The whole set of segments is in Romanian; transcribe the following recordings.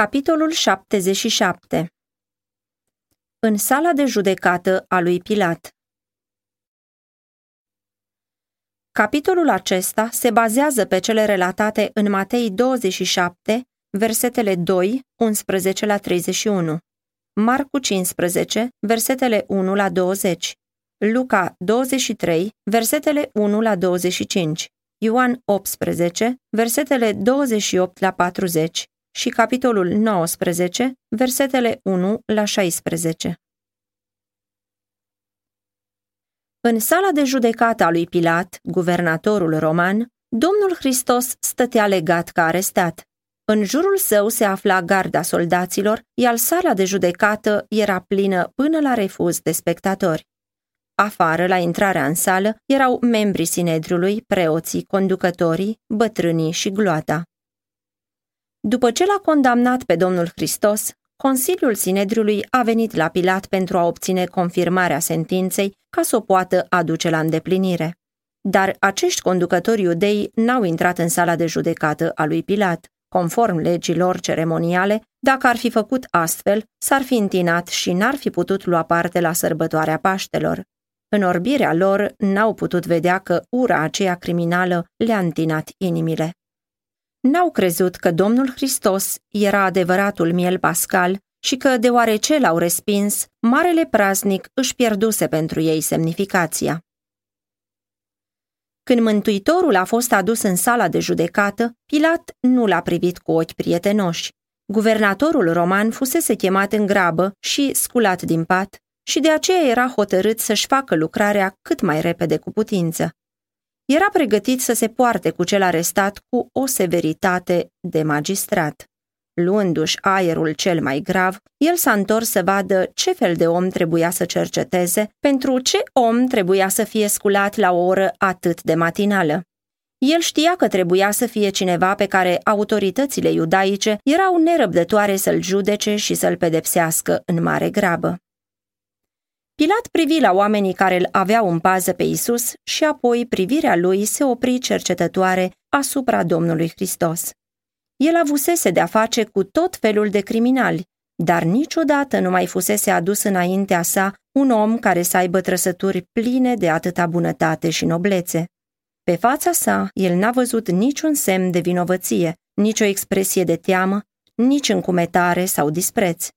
Capitolul 77 În sala de judecată a lui Pilat. Capitolul acesta se bazează pe cele relatate în Matei 27, versetele 2, 11 la 31, Marcu 15, versetele 1 la 20, Luca 23, versetele 1 la 25, Ioan 18, versetele 28 la 40 și capitolul 19, versetele 1 la 16. În sala de judecată a lui Pilat, guvernatorul roman, Domnul Hristos stătea legat ca arestat. În jurul său se afla garda soldaților, iar sala de judecată era plină până la refuz de spectatori. Afară, la intrarea în sală, erau membrii Sinedriului, preoții, conducătorii, bătrânii și gloata. După ce l-a condamnat pe Domnul Hristos, Consiliul Sinedriului a venit la Pilat pentru a obține confirmarea sentinței ca să o poată aduce la îndeplinire. Dar acești conducători iudei n-au intrat în sala de judecată a lui Pilat. Conform legilor ceremoniale, dacă ar fi făcut astfel, s-ar fi întinat și n-ar fi putut lua parte la sărbătoarea Paștelor. În orbirea lor n-au putut vedea că ura aceea criminală le-a întinat inimile. N-au crezut că Domnul Hristos era adevăratul miel pascal și că, deoarece l-au respins, marele praznic își pierduse pentru ei semnificația. Când Mântuitorul a fost adus în sala de judecată, Pilat nu l-a privit cu ochi prietenoși. Guvernatorul roman fusese chemat în grabă și sculat din pat și de aceea era hotărât să-și facă lucrarea cât mai repede cu putință. Era pregătit să se poarte cu cel arestat cu o severitate de magistrat. Luându-și aerul cel mai grav, el s-a întors să vadă ce fel de om trebuia să cerceteze, pentru ce om trebuia să fie sculat la o oră atât de matinală. El știa că trebuia să fie cineva pe care autoritățile iudaice erau nerăbdătoare să-l judece și să-l pedepsească în mare grabă. Pilat privi la oamenii care îl aveau în pază pe Isus și apoi privirea lui se opri cercetătoare asupra Domnului Hristos. El avusese de-a face cu tot felul de criminali, dar niciodată nu mai fusese adus înaintea sa un om care să aibă trăsături pline de atâta bunătate și noblețe. Pe fața sa, el n-a văzut niciun semn de vinovăție, nicio expresie de teamă, nici încumetare sau dispreț.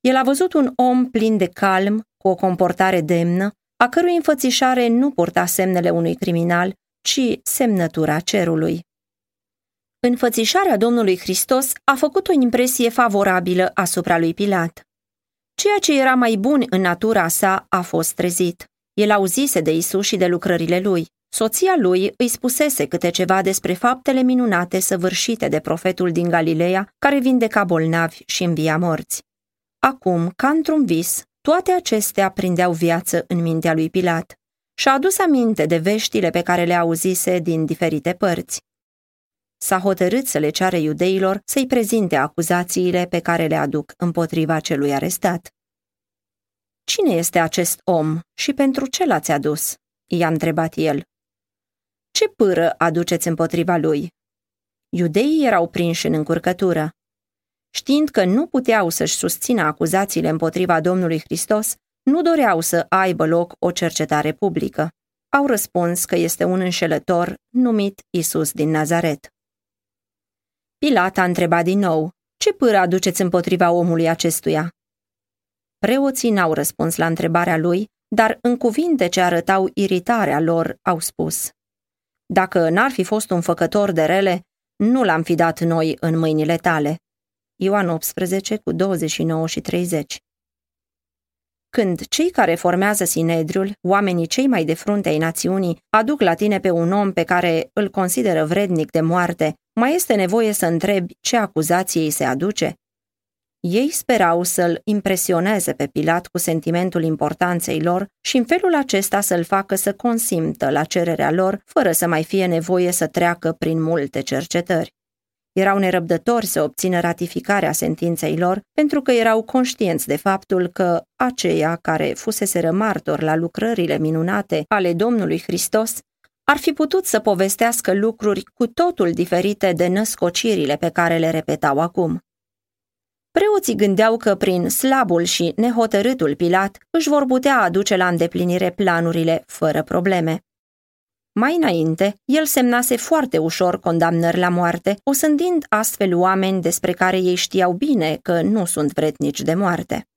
El a văzut un om plin de calm, cu o comportare demnă, a cărui înfățișare nu purta semnele unui criminal, ci semnătura cerului. Înfățișarea Domnului Hristos a făcut o impresie favorabilă asupra lui Pilat. Ceea ce era mai bun în natura sa a fost trezit. El auzise de Isus și de lucrările lui. Soția lui îi spusese câte ceva despre faptele minunate săvârșite de profetul din Galileea, care vindeca bolnavi și învia morți. Acum, ca într-un vis, toate acestea prindeau viață în mintea lui Pilat și a adus aminte de veștile pe care le auzise din diferite părți. S-a hotărât să le ceară iudeilor să-i prezinte acuzațiile pe care le aduc împotriva celui arestat. Cine este acest om și pentru ce l-ați adus?" i-a întrebat el. Ce pâră aduceți împotriva lui?" Iudeii erau prinși în încurcătură. Știind că nu puteau să-și susțină acuzațiile împotriva Domnului Hristos, nu doreau să aibă loc o cercetare publică. Au răspuns că este un înșelător numit Isus din Nazaret. Pilat a întrebat din nou, ce pâră aduceți împotriva omului acestuia? Preoții n-au răspuns la întrebarea lui, dar în cuvinte ce arătau iritarea lor, au spus Dacă n-ar fi fost un făcător de rele, nu l-am fi dat noi în mâinile tale. Ioan 18 cu 29 și 30 când cei care formează Sinedriul, oamenii cei mai de frunte ai națiunii, aduc la tine pe un om pe care îl consideră vrednic de moarte, mai este nevoie să întrebi ce acuzație îi se aduce? Ei sperau să-l impresioneze pe Pilat cu sentimentul importanței lor și în felul acesta să-l facă să consimtă la cererea lor, fără să mai fie nevoie să treacă prin multe cercetări. Erau nerăbdători să obțină ratificarea sentinței lor, pentru că erau conștienți de faptul că aceia care fusese martori la lucrările minunate ale Domnului Hristos ar fi putut să povestească lucruri cu totul diferite de născocirile pe care le repetau acum. Preoții gândeau că prin slabul și nehotărâtul Pilat își vor putea aduce la îndeplinire planurile fără probleme. Mai înainte, el semnase foarte ușor condamnări la moarte, osândind astfel oameni despre care ei știau bine că nu sunt vretnici de moarte.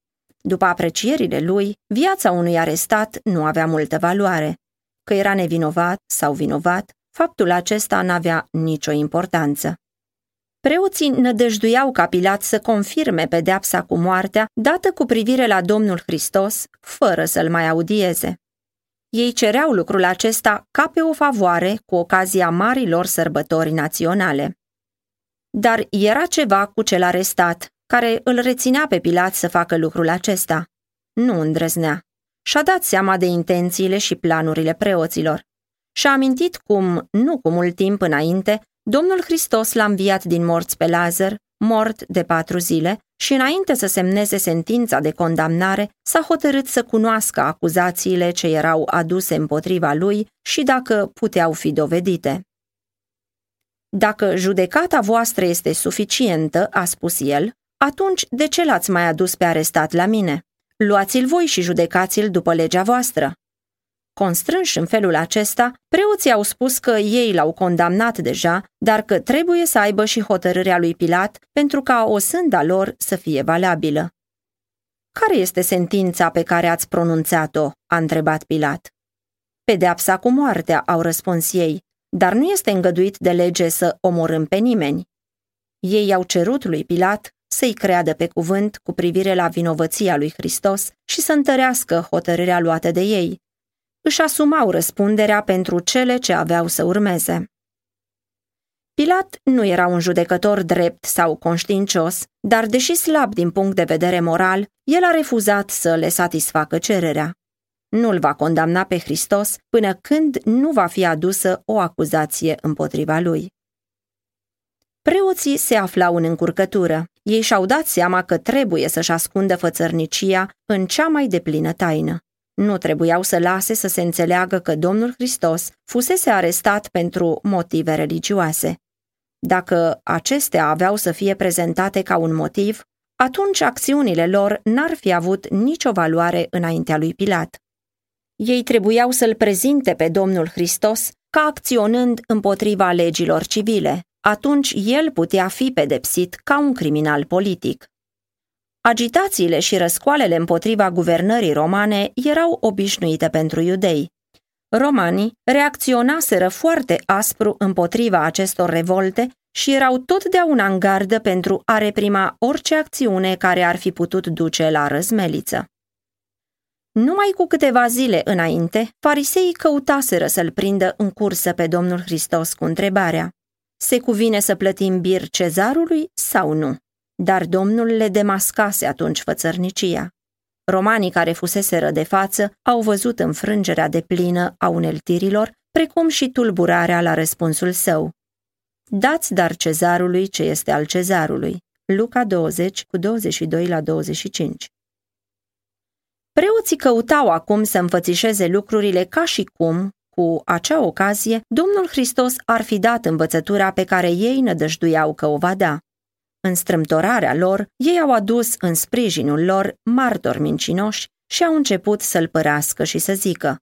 După aprecierile lui, viața unui arestat nu avea multă valoare. Că era nevinovat sau vinovat, faptul acesta n-avea nicio importanță. Preoții nădăjduiau ca Pilat să confirme pedeapsa cu moartea dată cu privire la Domnul Hristos, fără să-l mai audieze. Ei cereau lucrul acesta ca pe o favoare cu ocazia marilor sărbători naționale. Dar era ceva cu cel arestat, care îl reținea pe Pilat să facă lucrul acesta. Nu îndrăznea. Și-a dat seama de intențiile și planurile preoților. Și-a amintit cum, nu cu mult timp înainte, Domnul Hristos l-a înviat din morți pe Lazar, mort de patru zile, și înainte să semneze sentința de condamnare, s-a hotărât să cunoască acuzațiile ce erau aduse împotriva lui și dacă puteau fi dovedite. Dacă judecata voastră este suficientă, a spus el, atunci de ce l-ați mai adus pe arestat la mine? Luați-l voi și judecați-l după legea voastră. Constrânși în felul acesta, preoții au spus că ei l-au condamnat deja, dar că trebuie să aibă și hotărârea lui Pilat pentru ca o sânda lor să fie valabilă. Care este sentința pe care ați pronunțat-o?" a întrebat Pilat. Pedeapsa cu moartea, au răspuns ei, dar nu este îngăduit de lege să omorâm pe nimeni. Ei au cerut lui Pilat să-i creadă pe cuvânt cu privire la vinovăția lui Hristos și să întărească hotărârea luată de ei, își asumau răspunderea pentru cele ce aveau să urmeze. Pilat nu era un judecător drept sau conștiincios, dar deși slab din punct de vedere moral, el a refuzat să le satisfacă cererea. Nu-l va condamna pe Hristos până când nu va fi adusă o acuzație împotriva lui. Preoții se aflau în încurcătură. Ei și-au dat seama că trebuie să-și ascundă fățărnicia în cea mai deplină taină. Nu trebuiau să lase să se înțeleagă că Domnul Hristos fusese arestat pentru motive religioase. Dacă acestea aveau să fie prezentate ca un motiv, atunci acțiunile lor n-ar fi avut nicio valoare înaintea lui Pilat. Ei trebuiau să-l prezinte pe Domnul Hristos ca acționând împotriva legilor civile. Atunci el putea fi pedepsit ca un criminal politic. Agitațiile și răscoalele împotriva guvernării romane erau obișnuite pentru iudei. Romanii reacționaseră foarte aspru împotriva acestor revolte și erau totdeauna în gardă pentru a reprima orice acțiune care ar fi putut duce la răzmeliță. Numai cu câteva zile înainte, fariseii căutaseră să-l prindă în cursă pe Domnul Hristos cu întrebarea Se cuvine să plătim bir cezarului sau nu? Dar Domnul le demascase atunci fățărnicia. Romanii care fuseseră de față au văzut înfrângerea de plină a uneltirilor, precum și tulburarea la răspunsul său. Dați dar cezarului ce este al cezarului. Luca 20 cu 22 la 25 Preoții căutau acum să înfățișeze lucrurile ca și cum, cu acea ocazie, Domnul Hristos ar fi dat învățătura pe care ei nădăjduiau că o va da. În strâmtorarea lor, ei au adus în sprijinul lor martori mincinoși și au început să-l părească și să zică.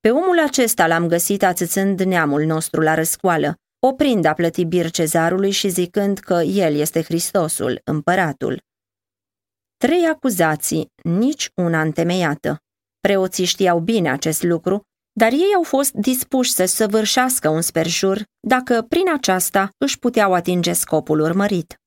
Pe omul acesta l-am găsit ațățând neamul nostru la răscoală, oprind a plăti bir cezarului și zicând că el este Hristosul, împăratul. Trei acuzații, nici una întemeiată. Preoții știau bine acest lucru, dar ei au fost dispuși să săvârșească un sperjur dacă prin aceasta își puteau atinge scopul urmărit.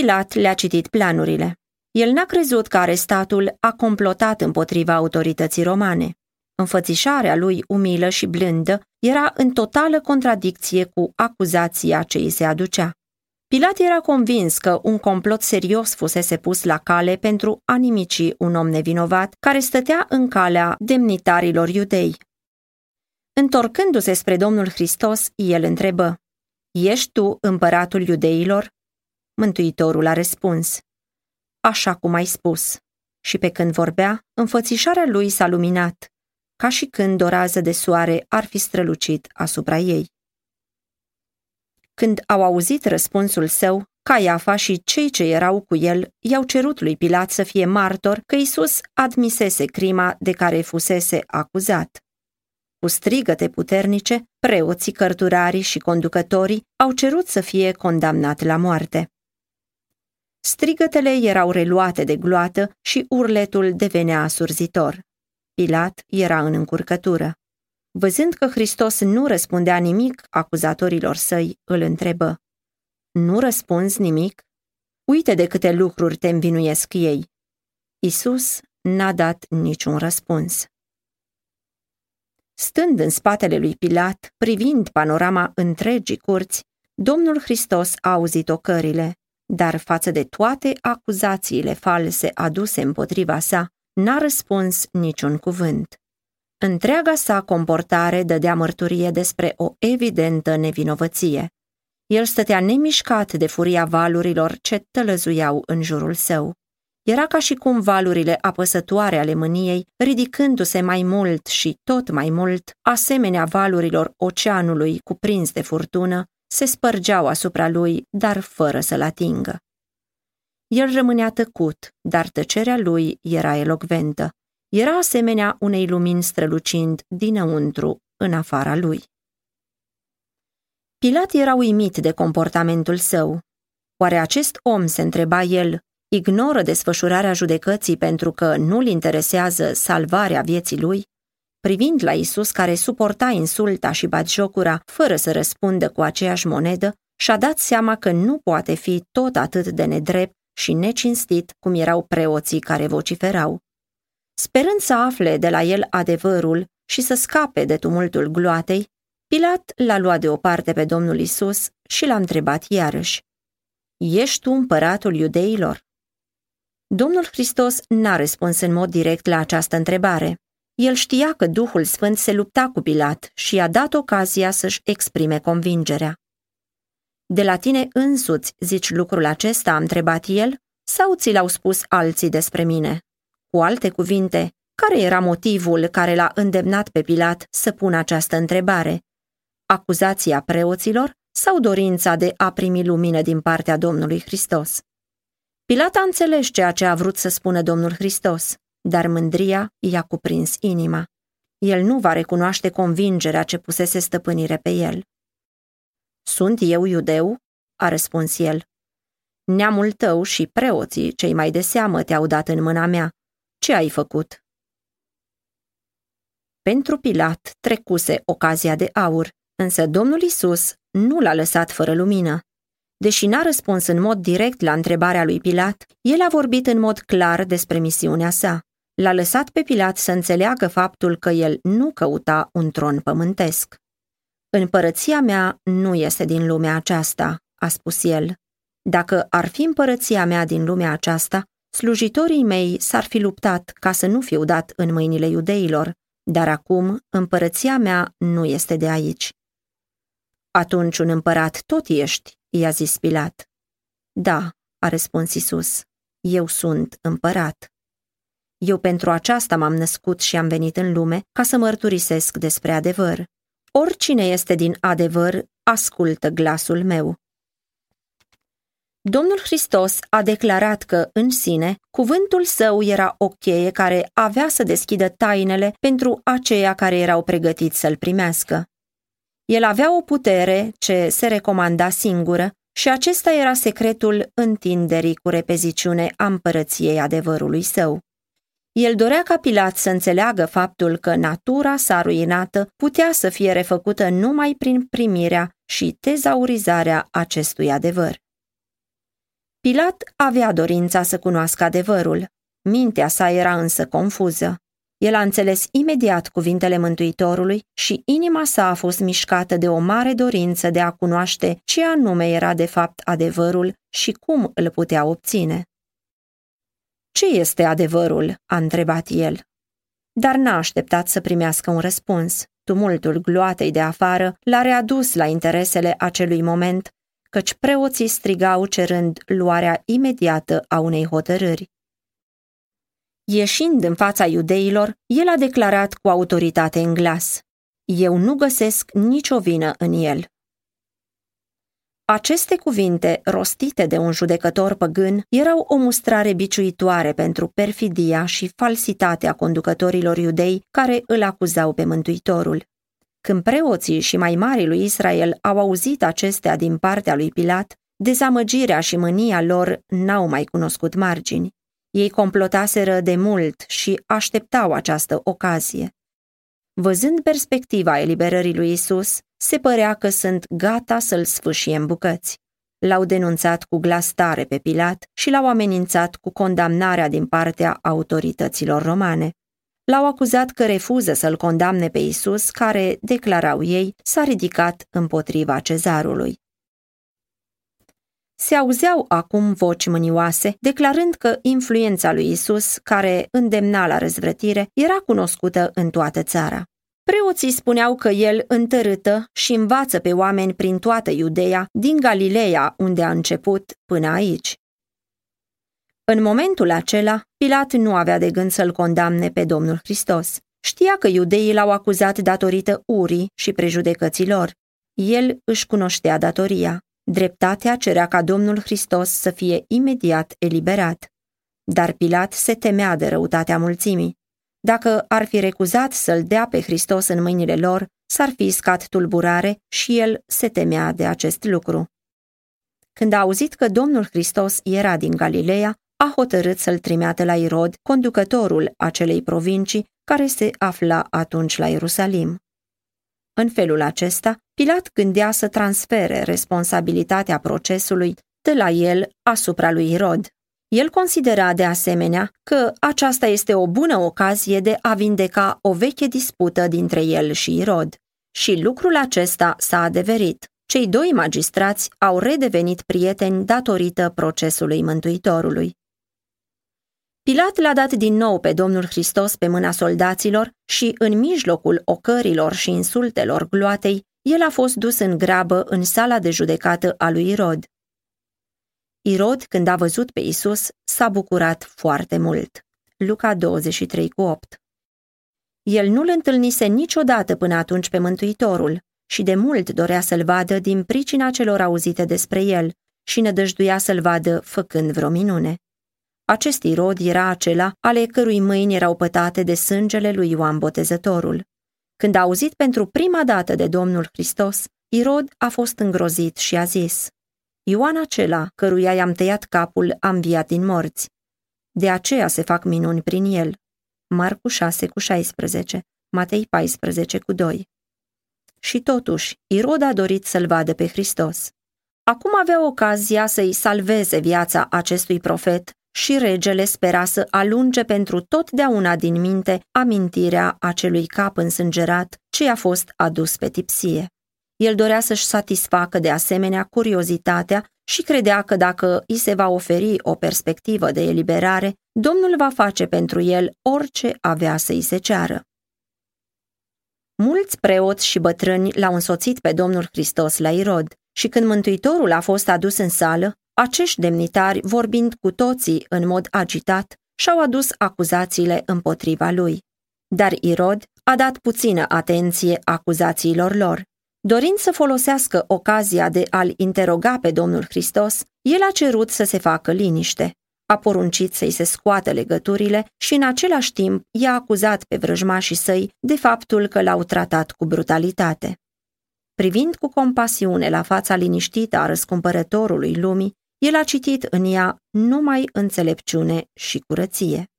Pilat le-a citit planurile. El n-a crezut că arestatul a complotat împotriva autorității romane. Înfățișarea lui umilă și blândă era în totală contradicție cu acuzația ce îi se aducea. Pilat era convins că un complot serios fusese pus la cale pentru a nimici un om nevinovat care stătea în calea demnitarilor iudei. Întorcându-se spre Domnul Hristos, el întrebă, Ești tu împăratul iudeilor? Mântuitorul a răspuns, Așa cum ai spus. Și pe când vorbea, înfățișarea lui s-a luminat, ca și când o rază de soare ar fi strălucit asupra ei. Când au auzit răspunsul său, Caiafa și cei ce erau cu el i-au cerut lui Pilat să fie martor că Isus admisese crima de care fusese acuzat. Cu strigăte puternice, preoții, cărturarii și conducătorii au cerut să fie condamnat la moarte. Strigătele erau reluate de gloată și urletul devenea asurzitor. Pilat era în încurcătură. Văzând că Hristos nu răspundea nimic acuzatorilor săi, îl întrebă. Nu răspunzi nimic? Uite de câte lucruri te învinuiesc ei. Isus n-a dat niciun răspuns. Stând în spatele lui Pilat, privind panorama întregii curți, Domnul Hristos a auzit ocările, dar față de toate acuzațiile false aduse împotriva sa, n-a răspuns niciun cuvânt. Întreaga sa comportare dădea mărturie despre o evidentă nevinovăție. El stătea nemișcat de furia valurilor ce tălăzuiau în jurul său. Era ca și cum valurile apăsătoare ale mâniei, ridicându-se mai mult și tot mai mult, asemenea valurilor oceanului cuprins de furtună, se spărgeau asupra lui, dar fără să-l atingă. El rămânea tăcut, dar tăcerea lui era elocventă. Era asemenea unei lumini strălucind dinăuntru, în afara lui. Pilat era uimit de comportamentul său. Oare acest om, se întreba el, ignoră desfășurarea judecății pentru că nu-l interesează salvarea vieții lui? Privind la Isus care suporta insulta și batjocura fără să răspundă cu aceeași monedă, și-a dat seama că nu poate fi tot atât de nedrept și necinstit cum erau preoții care vociferau. Sperând să afle de la el adevărul și să scape de tumultul gloatei, Pilat l-a luat deoparte pe Domnul Isus și l-a întrebat iarăși, Ești tu împăratul iudeilor? Domnul Hristos n-a răspuns în mod direct la această întrebare. El știa că Duhul Sfânt se lupta cu Pilat și i-a dat ocazia să-și exprime convingerea. De la tine însuți zici lucrul acesta, a întrebat el, sau ți l-au spus alții despre mine? Cu alte cuvinte, care era motivul care l-a îndemnat pe Pilat să pună această întrebare? Acuzația preoților sau dorința de a primi lumină din partea Domnului Hristos? Pilat a înțeles ceea ce a vrut să spună Domnul Hristos, dar mândria i-a cuprins inima. El nu va recunoaște convingerea ce pusese stăpânire pe el. Sunt eu iudeu?" a răspuns el. Neamul tău și preoții, cei mai de seamă, te-au dat în mâna mea. Ce ai făcut?" Pentru Pilat trecuse ocazia de aur, însă Domnul Isus nu l-a lăsat fără lumină. Deși n-a răspuns în mod direct la întrebarea lui Pilat, el a vorbit în mod clar despre misiunea sa. L-a lăsat pe Pilat să înțeleagă faptul că el nu căuta un tron pământesc. Împărăția mea nu este din lumea aceasta, a spus el. Dacă ar fi împărăția mea din lumea aceasta, slujitorii mei s-ar fi luptat ca să nu fiu dat în mâinile iudeilor, dar acum împărăția mea nu este de aici. Atunci un împărat tot ești, i-a zis Pilat. Da, a răspuns Isus, eu sunt împărat. Eu pentru aceasta m-am născut și am venit în lume ca să mărturisesc despre adevăr. Oricine este din adevăr, ascultă glasul meu. Domnul Hristos a declarat că, în sine, cuvântul său era o cheie care avea să deschidă tainele pentru aceia care erau pregătiți să-l primească. El avea o putere ce se recomanda singură și acesta era secretul întinderii cu repeziciune a împărăției adevărului său. El dorea ca Pilat să înțeleagă faptul că natura sa ruinată putea să fie refăcută numai prin primirea și tezaurizarea acestui adevăr. Pilat avea dorința să cunoască adevărul. Mintea sa era însă confuză. El a înțeles imediat cuvintele Mântuitorului și inima sa a fost mișcată de o mare dorință de a cunoaște ce anume era de fapt adevărul și cum îl putea obține. Ce este adevărul?" a întrebat el. Dar n-a așteptat să primească un răspuns. Tumultul gloatei de afară l-a readus la interesele acelui moment, căci preoții strigau cerând luarea imediată a unei hotărâri. Ieșind în fața iudeilor, el a declarat cu autoritate în glas, Eu nu găsesc nicio vină în el. Aceste cuvinte, rostite de un judecător păgân, erau o mustrare biciuitoare pentru perfidia și falsitatea conducătorilor iudei care îl acuzau pe Mântuitorul. Când preoții și mai mari lui Israel au auzit acestea din partea lui Pilat, dezamăgirea și mânia lor n-au mai cunoscut margini. Ei complotaseră de mult și așteptau această ocazie. Văzând perspectiva eliberării lui Isus, se părea că sunt gata să-l sfâșie în bucăți. L-au denunțat cu glas tare pe Pilat și l-au amenințat cu condamnarea din partea autorităților romane. L-au acuzat că refuză să-l condamne pe Isus, care, declarau ei, s-a ridicat împotriva cezarului. Se auzeau acum voci mânioase, declarând că influența lui Isus, care îndemna la răzvrătire, era cunoscută în toată țara. Preoții spuneau că el întărâtă și învață pe oameni prin toată Iudeea, din Galileea, unde a început, până aici. În momentul acela, Pilat nu avea de gând să-l condamne pe Domnul Hristos. Știa că iudeii l-au acuzat datorită urii și prejudecăților. El își cunoștea datoria. Dreptatea cerea ca Domnul Hristos să fie imediat eliberat. Dar Pilat se temea de răutatea mulțimii. Dacă ar fi recuzat să-l dea pe Hristos în mâinile lor, s-ar fi scat tulburare și el se temea de acest lucru. Când a auzit că Domnul Hristos era din Galileea, a hotărât să-l trimeată la Irod, conducătorul acelei provincii care se afla atunci la Ierusalim. În felul acesta, Pilat gândea să transfere responsabilitatea procesului de la el asupra lui Irod. El considera de asemenea că aceasta este o bună ocazie de a vindeca o veche dispută dintre el și Irod. Și lucrul acesta s-a adeverit. Cei doi magistrați au redevenit prieteni datorită procesului Mântuitorului. Pilat l-a dat din nou pe Domnul Hristos pe mâna soldaților și, în mijlocul ocărilor și insultelor gloatei, el a fost dus în grabă în sala de judecată a lui Irod. Irod, când a văzut pe Isus, s-a bucurat foarte mult. Luca 23 cu 8 El nu-l întâlnise niciodată până atunci pe Mântuitorul și de mult dorea să-l vadă din pricina celor auzite despre el și nădăjduia să-l vadă făcând vreo minune. Acest Irod era acela ale cărui mâini erau pătate de sângele lui Ioan Botezătorul. Când a auzit pentru prima dată de Domnul Hristos, Irod a fost îngrozit și a zis, Ioan acela, căruia i-am tăiat capul, a înviat din morți. De aceea se fac minuni prin el. Marcu 6 cu 16, Matei 14 cu 2. Și totuși, Irod a dorit să-l vadă pe Hristos. Acum avea ocazia să-i salveze viața acestui profet și regele spera să alunge pentru totdeauna din minte amintirea acelui cap însângerat ce a fost adus pe tipsie. El dorea să-și satisfacă de asemenea curiozitatea și credea că dacă îi se va oferi o perspectivă de eliberare, Domnul va face pentru el orice avea să îi se ceară. Mulți preoți și bătrâni l-au însoțit pe Domnul Hristos la Irod și când Mântuitorul a fost adus în sală, acești demnitari, vorbind cu toții în mod agitat, și-au adus acuzațiile împotriva lui. Dar Irod a dat puțină atenție acuzațiilor lor. Dorind să folosească ocazia de a-l interoga pe Domnul Hristos, el a cerut să se facă liniște. A poruncit să-i se scoată legăturile și în același timp i-a acuzat pe vrăjmașii săi de faptul că l-au tratat cu brutalitate. Privind cu compasiune la fața liniștită a răscumpărătorului lumii, el a citit în ea numai înțelepciune și curăție.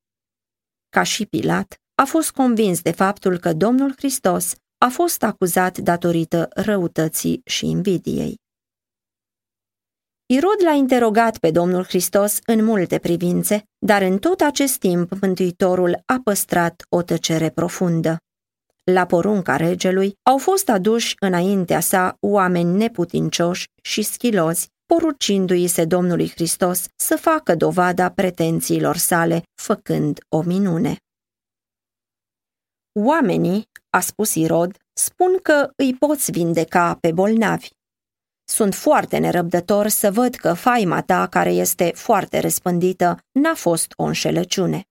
Ca și Pilat, a fost convins de faptul că Domnul Hristos a fost acuzat datorită răutății și invidiei. Irod l-a interogat pe Domnul Hristos în multe privințe, dar în tot acest timp Mântuitorul a păstrat o tăcere profundă. La porunca regelui au fost aduși înaintea sa oameni neputincioși și schilozi porucindu-i se Domnului Hristos să facă dovada pretențiilor sale, făcând o minune. Oamenii, a spus Irod, spun că îi poți vindeca pe bolnavi. Sunt foarte nerăbdător să văd că faima ta, care este foarte răspândită, n-a fost o înșelăciune.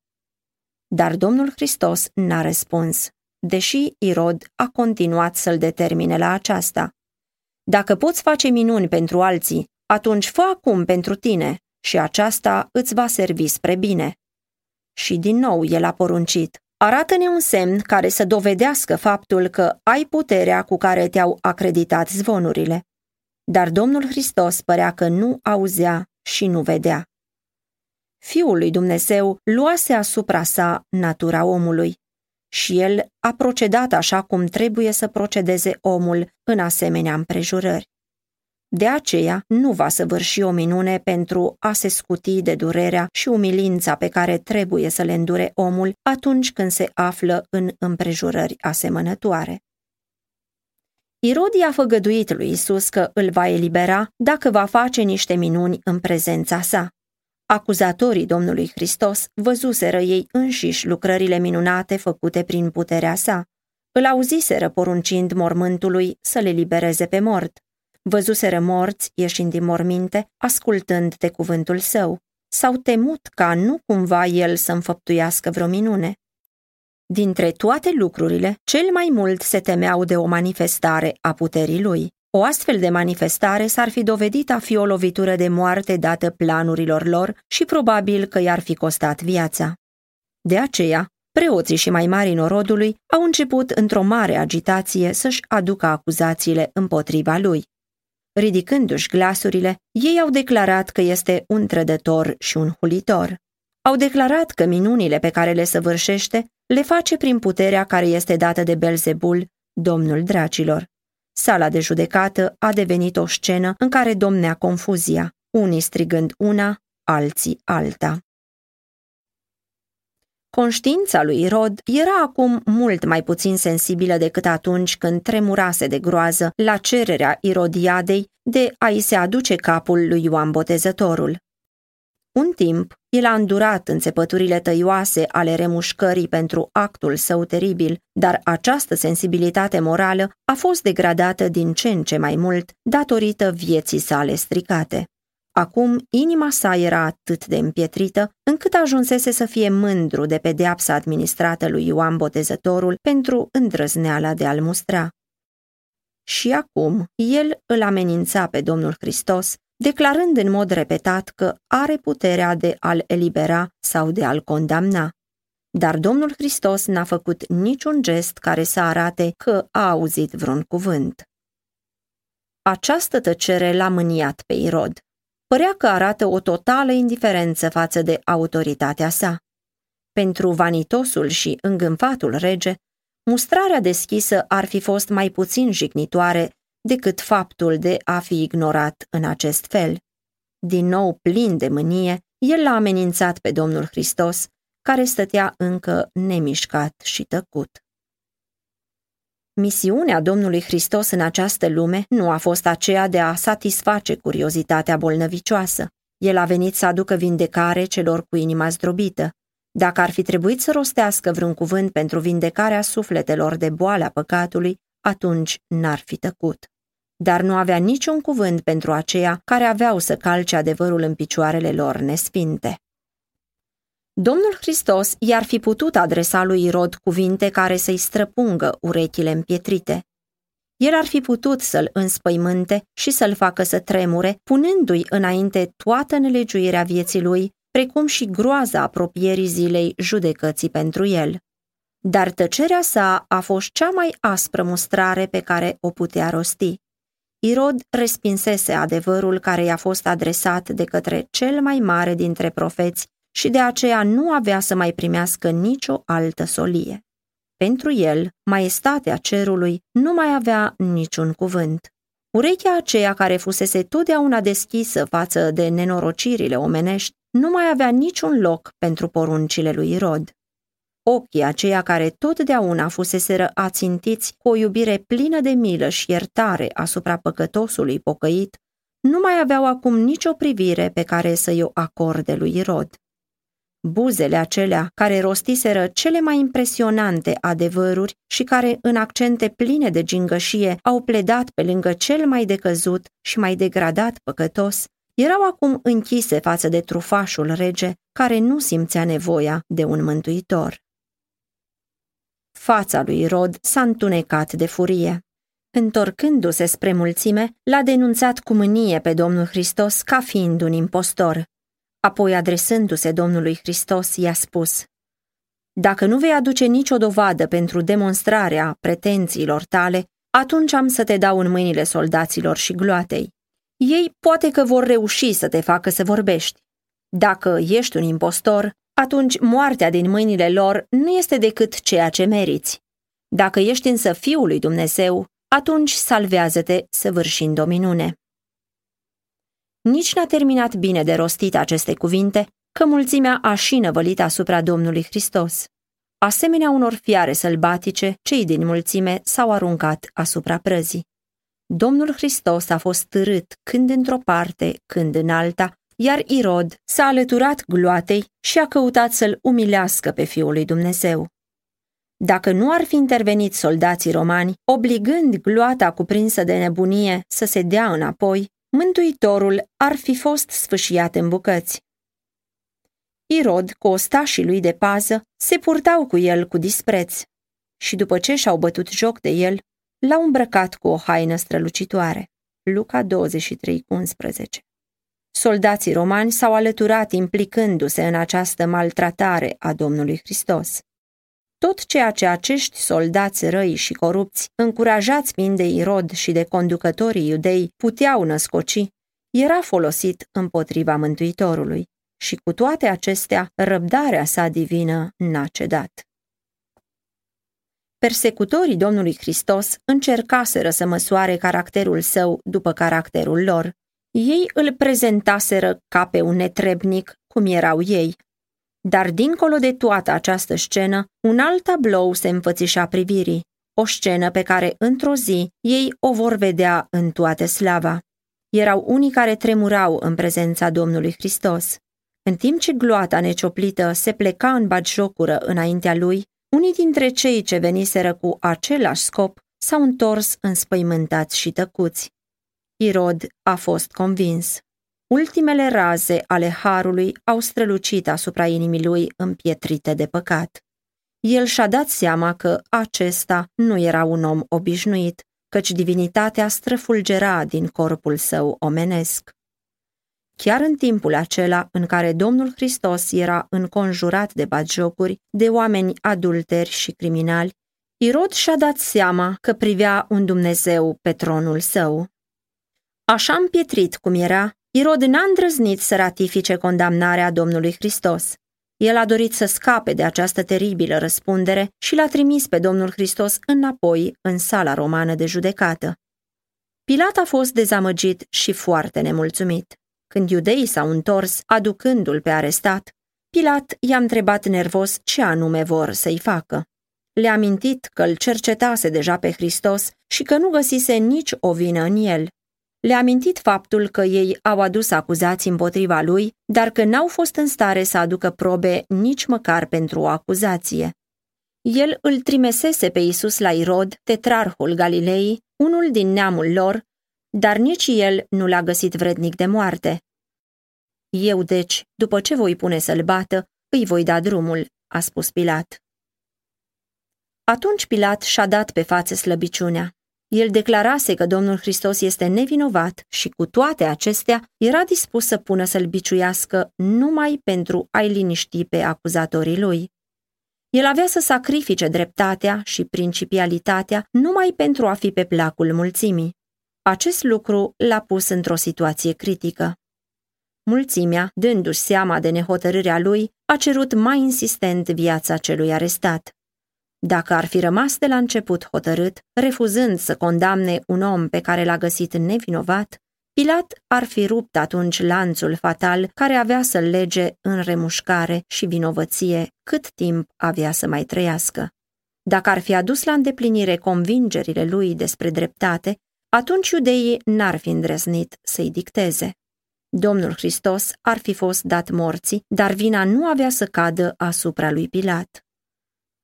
Dar Domnul Hristos n-a răspuns, deși Irod a continuat să-l determine la aceasta. Dacă poți face minuni pentru alții, atunci fă acum pentru tine și aceasta îți va servi spre bine. Și din nou el a poruncit, arată-ne un semn care să dovedească faptul că ai puterea cu care te-au acreditat zvonurile. Dar Domnul Hristos părea că nu auzea și nu vedea. Fiul lui Dumnezeu luase asupra sa natura omului și el a procedat așa cum trebuie să procedeze omul în asemenea împrejurări. De aceea nu va săvârși o minune pentru a se scuti de durerea și umilința pe care trebuie să le îndure omul atunci când se află în împrejurări asemănătoare. Irodi a făgăduit lui Isus că îl va elibera dacă va face niște minuni în prezența sa. Acuzatorii Domnului Hristos văzuseră ei înșiși lucrările minunate făcute prin puterea sa. Îl auziseră poruncind mormântului să le libereze pe mort. Văzuseră morți ieșind din morminte, ascultând de cuvântul său. S-au temut ca nu cumva el să înfăptuiască vreo minune. Dintre toate lucrurile, cel mai mult se temeau de o manifestare a puterii lui. O astfel de manifestare s-ar fi dovedit a fi o lovitură de moarte dată planurilor lor și probabil că i-ar fi costat viața. De aceea, preoții și mai mari norodului au început într-o mare agitație să-și aducă acuzațiile împotriva lui. Ridicându-și glasurile, ei au declarat că este un trădător și un hulitor. Au declarat că minunile pe care le săvârșește le face prin puterea care este dată de Belzebul, domnul dracilor. Sala de judecată a devenit o scenă în care domnea confuzia, unii strigând una, alții alta. Conștiința lui Irod era acum mult mai puțin sensibilă decât atunci când tremurase de groază la cererea Irodiadei de a-i se aduce capul lui Ioan Botezătorul. Un timp, el a îndurat înțepăturile tăioase ale remușcării pentru actul său teribil, dar această sensibilitate morală a fost degradată din ce în ce mai mult datorită vieții sale stricate. Acum, inima sa era atât de împietrită, încât ajunsese să fie mândru de pedeapsa administrată lui Ioan Botezătorul pentru îndrăzneala de a-l mustra. Și acum, el îl amenința pe Domnul Hristos declarând în mod repetat că are puterea de a-l elibera sau de a-l condamna. Dar Domnul Hristos n-a făcut niciun gest care să arate că a auzit vreun cuvânt. Această tăcere l-a mâniat pe Irod. Părea că arată o totală indiferență față de autoritatea sa. Pentru vanitosul și îngânfatul rege, mustrarea deschisă ar fi fost mai puțin jignitoare decât faptul de a fi ignorat în acest fel. Din nou plin de mânie, el l-a amenințat pe Domnul Hristos, care stătea încă nemișcat și tăcut. Misiunea Domnului Hristos în această lume nu a fost aceea de a satisface curiozitatea bolnăvicioasă. El a venit să aducă vindecare celor cu inima zdrobită. Dacă ar fi trebuit să rostească vreun cuvânt pentru vindecarea sufletelor de boala păcatului, atunci n-ar fi tăcut dar nu avea niciun cuvânt pentru aceia care aveau să calce adevărul în picioarele lor nesfinte. Domnul Hristos i-ar fi putut adresa lui Irod cuvinte care să-i străpungă urechile împietrite. El ar fi putut să-l înspăimânte și să-l facă să tremure, punându-i înainte toată nelegiuirea vieții lui, precum și groaza apropierii zilei judecății pentru el. Dar tăcerea sa a fost cea mai aspră mustrare pe care o putea rosti. Irod respinsese adevărul care i-a fost adresat de către cel mai mare dintre profeți și de aceea nu avea să mai primească nicio altă solie. Pentru el, maestatea cerului nu mai avea niciun cuvânt. Urechea aceea care fusese totdeauna deschisă față de nenorocirile omenești nu mai avea niciun loc pentru poruncile lui Irod. Ochii aceia care totdeauna fuseseră ațintiți cu o iubire plină de milă și iertare asupra păcătosului pocăit, nu mai aveau acum nicio privire pe care să-i o acorde lui Irod. Buzele acelea care rostiseră cele mai impresionante adevăruri și care, în accente pline de gingășie, au pledat pe lângă cel mai decăzut și mai degradat păcătos, erau acum închise față de trufașul rege, care nu simțea nevoia de un mântuitor. Fața lui Rod s-a întunecat de furie. Întorcându-se spre mulțime, l-a denunțat cu mânie pe Domnul Hristos ca fiind un impostor. Apoi, adresându-se Domnului Hristos, i-a spus, Dacă nu vei aduce nicio dovadă pentru demonstrarea pretențiilor tale, atunci am să te dau în mâinile soldaților și gloatei. Ei poate că vor reuși să te facă să vorbești. Dacă ești un impostor, atunci moartea din mâinile lor nu este decât ceea ce meriți. Dacă ești însă Fiul lui Dumnezeu, atunci salvează-te săvârșind o minune. Nici n-a terminat bine de rostit aceste cuvinte, că mulțimea a și năvălit asupra Domnului Hristos. Asemenea unor fiare sălbatice, cei din mulțime s-au aruncat asupra prăzii. Domnul Hristos a fost târât când într-o parte, când în alta, iar Irod s-a alăturat gloatei și a căutat să-l umilească pe Fiul lui Dumnezeu. Dacă nu ar fi intervenit soldații romani, obligând gloata cuprinsă de nebunie să se dea înapoi, Mântuitorul ar fi fost sfâșiat în bucăți. Irod, cu ostașii lui de pază, se purtau cu el cu dispreț și după ce și-au bătut joc de el, l-au îmbrăcat cu o haină strălucitoare. Luca 23 11 Soldații romani s-au alăturat implicându-se în această maltratare a Domnului Hristos. Tot ceea ce acești soldați răi și corupți, încurajați fiind de Irod și de conducătorii iudei, puteau născoci, era folosit împotriva Mântuitorului și cu toate acestea, răbdarea sa divină n-a cedat. Persecutorii Domnului Hristos încercaseră să măsoare caracterul său după caracterul lor. Ei îl prezentaseră ca pe un netrebnic, cum erau ei, dar dincolo de toată această scenă, un alt tablou se înfățișa privirii, o scenă pe care într-o zi ei o vor vedea în toată slava. Erau unii care tremurau în prezența Domnului Hristos. În timp ce gloata necioplită se pleca în batjocură înaintea lui, unii dintre cei ce veniseră cu același scop s-au întors înspăimântați și tăcuți. Irod a fost convins. Ultimele raze ale harului au strălucit asupra inimii lui împietrite de păcat. El și-a dat seama că acesta nu era un om obișnuit, căci divinitatea străfulgera din corpul său omenesc. Chiar în timpul acela în care Domnul Hristos era înconjurat de batjocuri, de oameni adulteri și criminali, Irod și-a dat seama că privea un Dumnezeu pe tronul său. Așa împietrit cum era, Irod n-a îndrăznit să ratifice condamnarea Domnului Hristos. El a dorit să scape de această teribilă răspundere și l-a trimis pe Domnul Hristos înapoi în sala romană de judecată. Pilat a fost dezamăgit și foarte nemulțumit. Când iudeii s-au întors, aducându-l pe arestat, Pilat i-a întrebat nervos ce anume vor să-i facă. Le-a amintit că îl cercetase deja pe Hristos și că nu găsise nici o vină în el, le-a amintit faptul că ei au adus acuzații împotriva lui, dar că n-au fost în stare să aducă probe nici măcar pentru o acuzație. El îl trimesese pe Isus la Irod, tetrarhul Galilei, unul din neamul lor, dar nici el nu l-a găsit vrednic de moarte. Eu, deci, după ce voi pune să-l bată, îi voi da drumul, a spus Pilat. Atunci Pilat și-a dat pe față slăbiciunea. El declarase că Domnul Hristos este nevinovat și cu toate acestea era dispus să pună să-l biciuiască numai pentru a-i liniști pe acuzatorii lui. El avea să sacrifice dreptatea și principialitatea numai pentru a fi pe placul mulțimii. Acest lucru l-a pus într-o situație critică. Mulțimea, dându-și seama de nehotărârea lui, a cerut mai insistent viața celui arestat. Dacă ar fi rămas de la început hotărât, refuzând să condamne un om pe care l-a găsit nevinovat, Pilat ar fi rupt atunci lanțul fatal care avea să-l lege în remușcare și vinovăție cât timp avea să mai trăiască. Dacă ar fi adus la îndeplinire convingerile lui despre dreptate, atunci iudeii n-ar fi îndrăznit să-i dicteze. Domnul Hristos ar fi fost dat morții, dar vina nu avea să cadă asupra lui Pilat.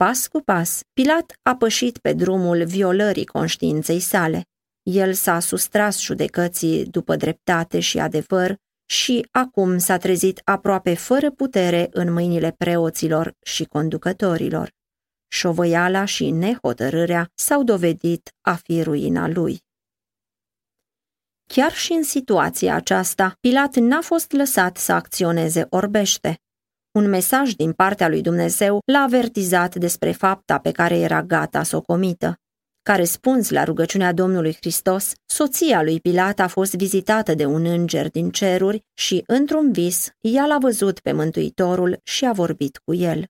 Pas cu pas, Pilat a pășit pe drumul violării conștiinței sale. El s-a sustras judecății după dreptate și adevăr și acum s-a trezit aproape fără putere în mâinile preoților și conducătorilor. șovăiala și nehotărârea s-au dovedit a fi ruina lui. Chiar și în situația aceasta, Pilat n-a fost lăsat să acționeze orbește. Un mesaj din partea lui Dumnezeu l-a avertizat despre fapta pe care era gata să o comită. Ca răspuns la rugăciunea Domnului Hristos, soția lui Pilat a fost vizitată de un înger din ceruri și, într-un vis, ea l-a văzut pe Mântuitorul și a vorbit cu el.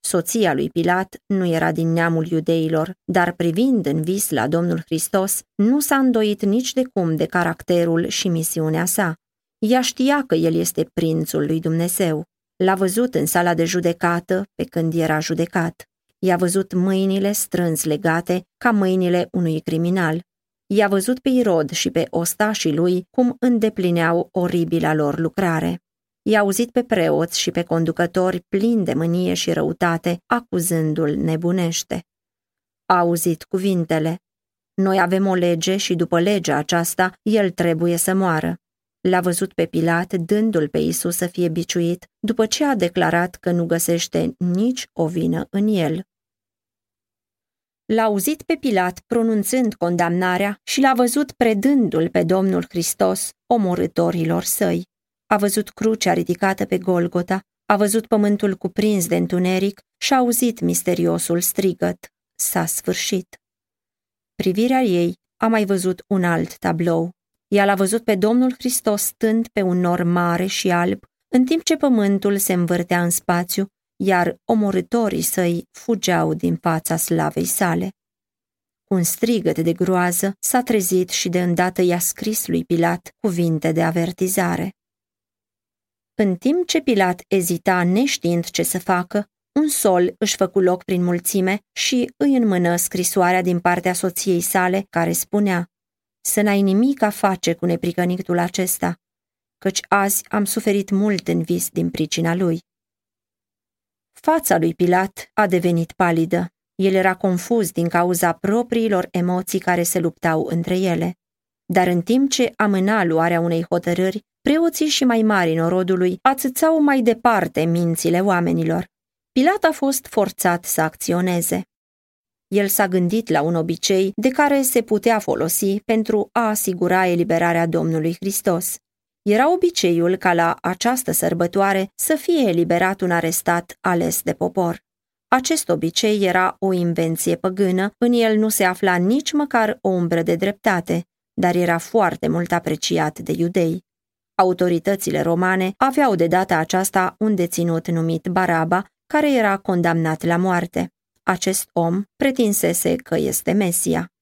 Soția lui Pilat nu era din neamul iudeilor, dar privind în vis la Domnul Hristos, nu s-a îndoit nici de cum de caracterul și misiunea sa. Ea știa că el este prințul lui Dumnezeu. L-a văzut în sala de judecată pe când era judecat. I-a văzut mâinile strâns legate ca mâinile unui criminal. I-a văzut pe Irod și pe ostașii lui cum îndeplineau oribila lor lucrare. I-a auzit pe preoți și pe conducători plini de mânie și răutate, acuzându-l nebunește. A auzit cuvintele. Noi avem o lege și după legea aceasta, el trebuie să moară. L-a văzut pe Pilat dându-l pe Isus să fie biciuit, după ce a declarat că nu găsește nici o vină în el. L-a auzit pe Pilat pronunțând condamnarea și l-a văzut predându-l pe Domnul Hristos omorâtorilor săi. A văzut crucea ridicată pe Golgota, a văzut pământul cuprins de întuneric și a auzit misteriosul strigăt. S-a sfârșit. Privirea ei a mai văzut un alt tablou. Ea l-a văzut pe Domnul Hristos stând pe un nor mare și alb, în timp ce pământul se învârtea în spațiu iar omorâtorii săi fugeau din fața slavei sale. Cu un strigăt de groază s-a trezit și de îndată i-a scris lui Pilat cuvinte de avertizare. În timp ce Pilat ezita neștiind ce să facă, un sol își făcu loc prin mulțime și îi înmână scrisoarea din partea soției sale care spunea Să n-ai nimic a face cu nepricănictul acesta, căci azi am suferit mult în vis din pricina lui. Fața lui Pilat a devenit palidă. El era confuz din cauza propriilor emoții care se luptau între ele. Dar în timp ce amâna luarea unei hotărâri, preoții și mai mari norodului ațățau mai departe mințile oamenilor. Pilat a fost forțat să acționeze. El s-a gândit la un obicei de care se putea folosi pentru a asigura eliberarea Domnului Hristos. Era obiceiul ca la această sărbătoare să fie eliberat un arestat ales de popor. Acest obicei era o invenție păgână, în el nu se afla nici măcar o umbră de dreptate, dar era foarte mult apreciat de iudei. Autoritățile romane aveau de data aceasta un deținut numit Baraba, care era condamnat la moarte. Acest om pretinsese că este Mesia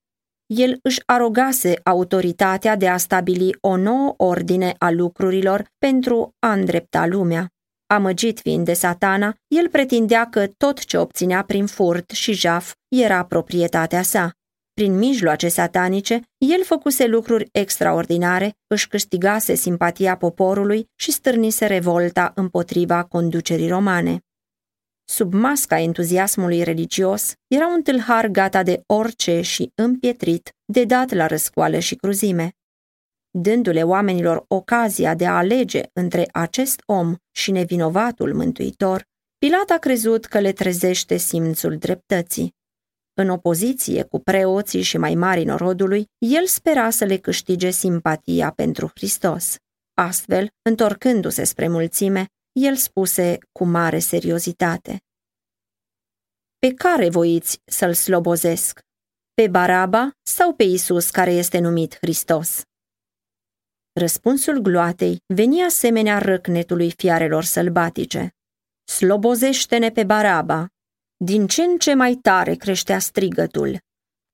el își arogase autoritatea de a stabili o nouă ordine a lucrurilor pentru a îndrepta lumea. Amăgit fiind de satana, el pretindea că tot ce obținea prin furt și jaf era proprietatea sa. Prin mijloace satanice, el făcuse lucruri extraordinare, își câștigase simpatia poporului și stârnise revolta împotriva conducerii romane sub masca entuziasmului religios, era un tâlhar gata de orice și împietrit, de dat la răscoală și cruzime. Dându-le oamenilor ocazia de a alege între acest om și nevinovatul mântuitor, Pilat a crezut că le trezește simțul dreptății. În opoziție cu preoții și mai mari norodului, el spera să le câștige simpatia pentru Hristos. Astfel, întorcându-se spre mulțime, el spuse cu mare seriozitate. Pe care voiți să-l slobozesc? Pe Baraba sau pe Isus care este numit Hristos? Răspunsul gloatei veni asemenea răcnetului fiarelor sălbatice. Slobozește-ne pe Baraba! Din ce în ce mai tare creștea strigătul.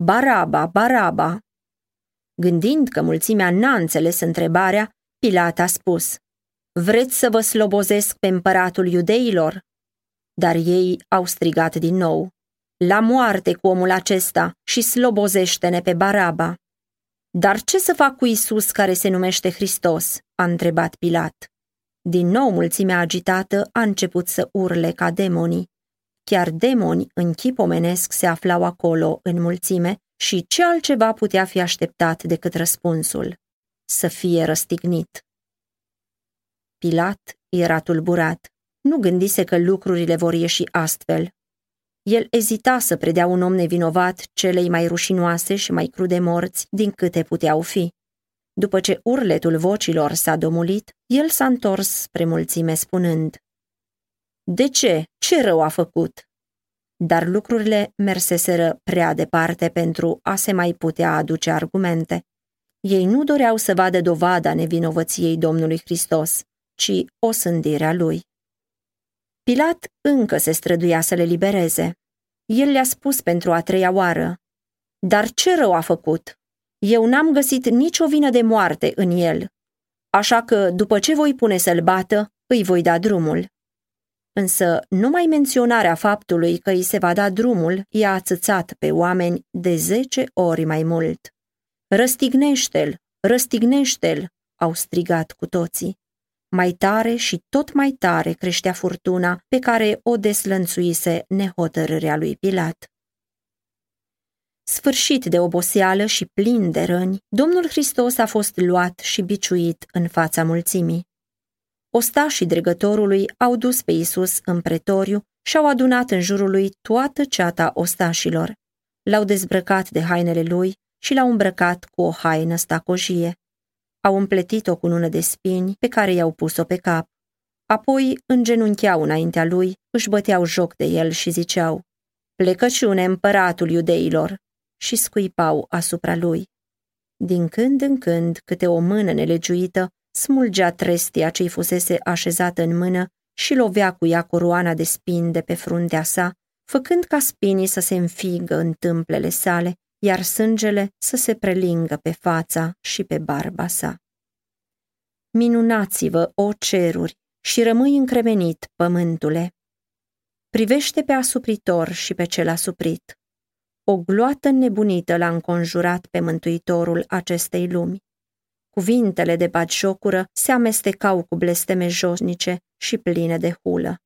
Baraba, Baraba! Gândind că mulțimea n-a înțeles întrebarea, Pilat a spus, Vreți să vă slobozesc pe împăratul iudeilor? Dar ei au strigat din nou, La moarte cu omul acesta și slobozește-ne pe Baraba. Dar ce să fac cu Isus care se numește Hristos? a întrebat Pilat. Din nou mulțimea agitată a început să urle ca demonii. Chiar demoni în chip omenesc se aflau acolo în mulțime și ce altceva putea fi așteptat decât răspunsul? Să fie răstignit. Pilat era tulburat. Nu gândise că lucrurile vor ieși astfel. El ezita să predea un om nevinovat celei mai rușinoase și mai crude morți din câte puteau fi. După ce urletul vocilor s-a domulit, el s-a întors spre mulțime spunând De ce? Ce rău a făcut? Dar lucrurile merseseră prea departe pentru a se mai putea aduce argumente. Ei nu doreau să vadă dovada nevinovăției Domnului Hristos, ci o sândirea lui. Pilat încă se străduia să le libereze. El le-a spus pentru a treia oară, Dar ce rău a făcut? Eu n-am găsit nicio vină de moarte în el, așa că după ce voi pune să-l bată, îi voi da drumul. Însă numai menționarea faptului că îi se va da drumul i-a atâțat pe oameni de zece ori mai mult. Răstignește-l, răstignește-l, au strigat cu toții. Mai tare și tot mai tare creștea furtuna pe care o deslănțuise nehotărârea lui Pilat. Sfârșit de oboseală și plin de răni, Domnul Hristos a fost luat și biciuit în fața mulțimii. Ostașii dregătorului au dus pe Isus în pretoriu și au adunat în jurul lui toată ceata ostașilor. L-au dezbrăcat de hainele lui și l-au îmbrăcat cu o haină stacojie. Au împletit-o cu nună de spini pe care i-au pus-o pe cap. Apoi îngenuncheau înaintea lui, își băteau joc de el și ziceau, Plecăciune împăratul iudeilor, și scuipau asupra lui. Din când în când, câte o mână nelegiuită smulgea trestia ce-i fusese așezată în mână și lovea cu ea coroana de spin de pe fruntea sa, făcând ca spinii să se înfigă în tâmplele sale, iar sângele să se prelingă pe fața și pe barba sa. Minunați-vă, o ceruri, și rămâi încremenit, pământule. Privește pe asupritor și pe cel asuprit. O gloată nebunită l-a înconjurat pe mântuitorul acestei lumi. Cuvintele de batjocură se amestecau cu blesteme josnice și pline de hulă.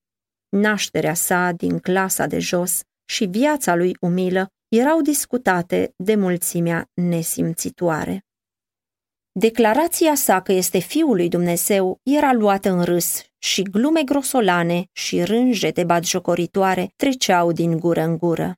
Nașterea sa din clasa de jos și viața lui umilă erau discutate de mulțimea nesimțitoare. Declarația sa că este Fiul lui Dumnezeu era luată în râs și glume grosolane și rânjete batjocoritoare treceau din gură în gură.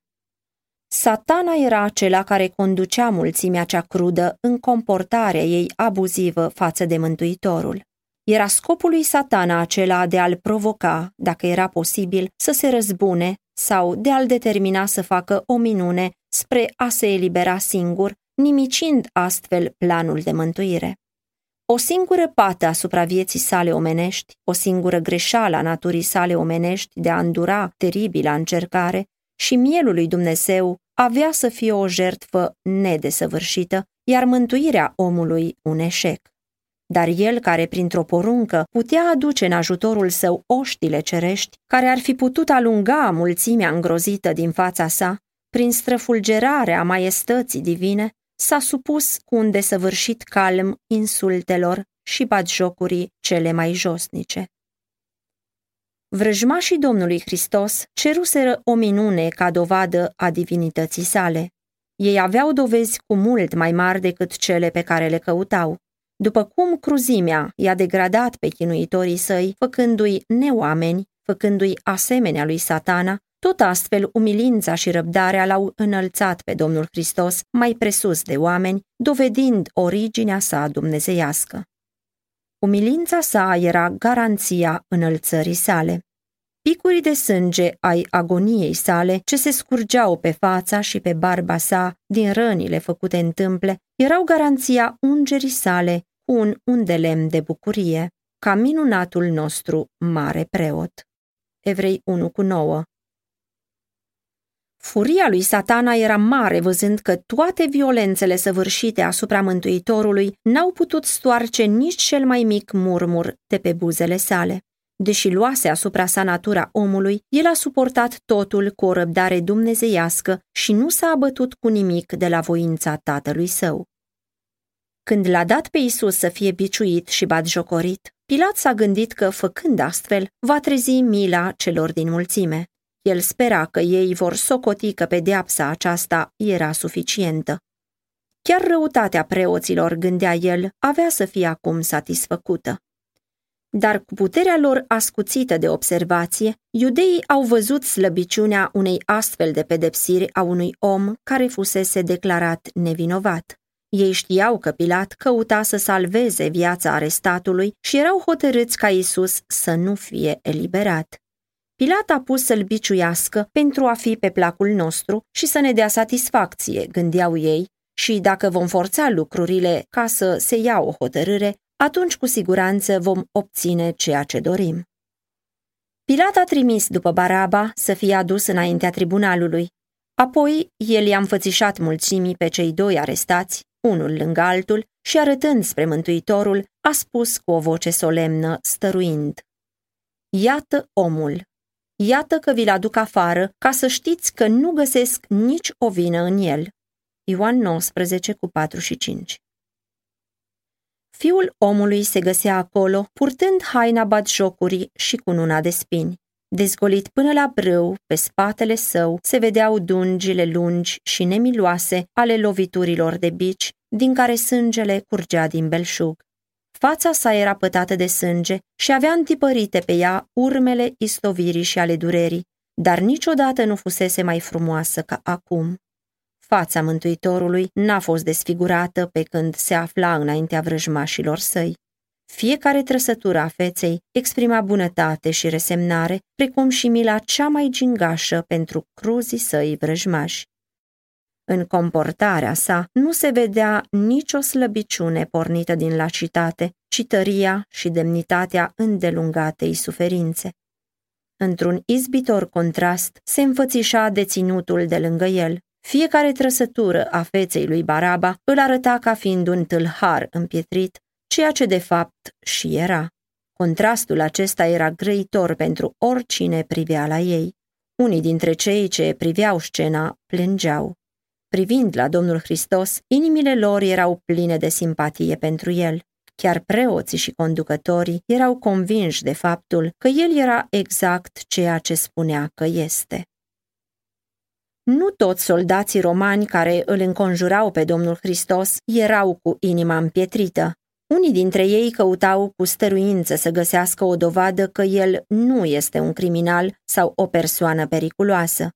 Satana era acela care conducea mulțimea cea crudă în comportarea ei abuzivă față de Mântuitorul. Era scopul lui satana acela de a-l provoca, dacă era posibil, să se răzbune sau de a-l determina să facă o minune spre a se elibera singur, nimicind astfel planul de mântuire. O singură pată asupra vieții sale omenești, o singură greșeală a naturii sale omenești de a îndura teribila încercare și mielul lui Dumnezeu avea să fie o jertfă nedesăvârșită, iar mântuirea omului un eșec. Dar el care printr-o poruncă putea aduce în ajutorul său oștile cerești, care ar fi putut alunga mulțimea îngrozită din fața sa, prin străfulgerarea maiestății divine, s-a supus cu un desăvârșit calm insultelor și batjocurii cele mai josnice. Vrăjmașii Domnului Hristos ceruseră o minune ca dovadă a divinității sale. Ei aveau dovezi cu mult mai mari decât cele pe care le căutau. După cum cruzimea i-a degradat pe chinuitorii săi, făcându-i neoameni, făcându-i asemenea lui satana, tot astfel umilința și răbdarea l-au înălțat pe Domnul Hristos mai presus de oameni, dovedind originea sa dumnezeiască. Umilința sa era garanția înălțării sale. Picuri de sânge ai agoniei sale, ce se scurgeau pe fața și pe barba sa din rănile făcute în tâmple, erau garanția ungerii sale cu un undelem de bucurie, ca minunatul nostru mare preot. Evrei 1 cu 9 Furia lui satana era mare văzând că toate violențele săvârșite asupra Mântuitorului n-au putut stoarce nici cel mai mic murmur de pe buzele sale. Deși luase asupra sa natura omului, el a suportat totul cu o răbdare dumnezeiască și nu s-a abătut cu nimic de la voința tatălui său. Când l-a dat pe Isus să fie biciuit și batjocorit, Pilat s-a gândit că, făcând astfel, va trezi mila celor din mulțime. El spera că ei vor socoti că pedeapsa aceasta era suficientă. Chiar răutatea preoților, gândea el, avea să fie acum satisfăcută. Dar cu puterea lor ascuțită de observație, iudeii au văzut slăbiciunea unei astfel de pedepsiri a unui om care fusese declarat nevinovat. Ei știau că Pilat căuta să salveze viața arestatului și erau hotărâți ca Isus să nu fie eliberat. Pilat a pus să-l biciuiască pentru a fi pe placul nostru și să ne dea satisfacție, gândeau ei, și dacă vom forța lucrurile ca să se ia o hotărâre, atunci cu siguranță vom obține ceea ce dorim. Pilat a trimis după Baraba să fie adus înaintea tribunalului. Apoi el i-a înfățișat mulțimii pe cei doi arestați, unul lângă altul, și arătând spre Mântuitorul, a spus cu o voce solemnă, stăruind. Iată omul! Iată că vi-l aduc afară, ca să știți că nu găsesc nici o vină în el. Ioan 19 cu 4 și 5 Fiul omului se găsea acolo, purtând haina batjocurii și cu una de spini. Dezgolit până la brâu, pe spatele său, se vedeau dungile lungi și nemiloase ale loviturilor de bici, din care sângele curgea din belșug. Fața sa era pătată de sânge și avea întipărite pe ea urmele istovirii și ale durerii, dar niciodată nu fusese mai frumoasă ca acum. Fața Mântuitorului n-a fost desfigurată pe când se afla înaintea vrăjmașilor săi. Fiecare trăsătură a feței exprima bunătate și resemnare, precum și mila cea mai gingașă pentru cruzii săi vrăjmași. În comportarea sa nu se vedea nicio slăbiciune pornită din lacitate, ci tăria și demnitatea îndelungatei suferințe. Într-un izbitor contrast se înfățișa deținutul de lângă el, fiecare trăsătură a feței lui Baraba îl arăta ca fiind un tâlhar împietrit, ceea ce de fapt și era. Contrastul acesta era grăitor pentru oricine privea la ei. Unii dintre cei ce priveau scena plângeau. Privind la Domnul Hristos, inimile lor erau pline de simpatie pentru el. Chiar preoții și conducătorii erau convinși de faptul că el era exact ceea ce spunea că este. Nu toți soldații romani care îl înconjurau pe Domnul Hristos erau cu inima împietrită. Unii dintre ei căutau cu stăruință să găsească o dovadă că el nu este un criminal sau o persoană periculoasă.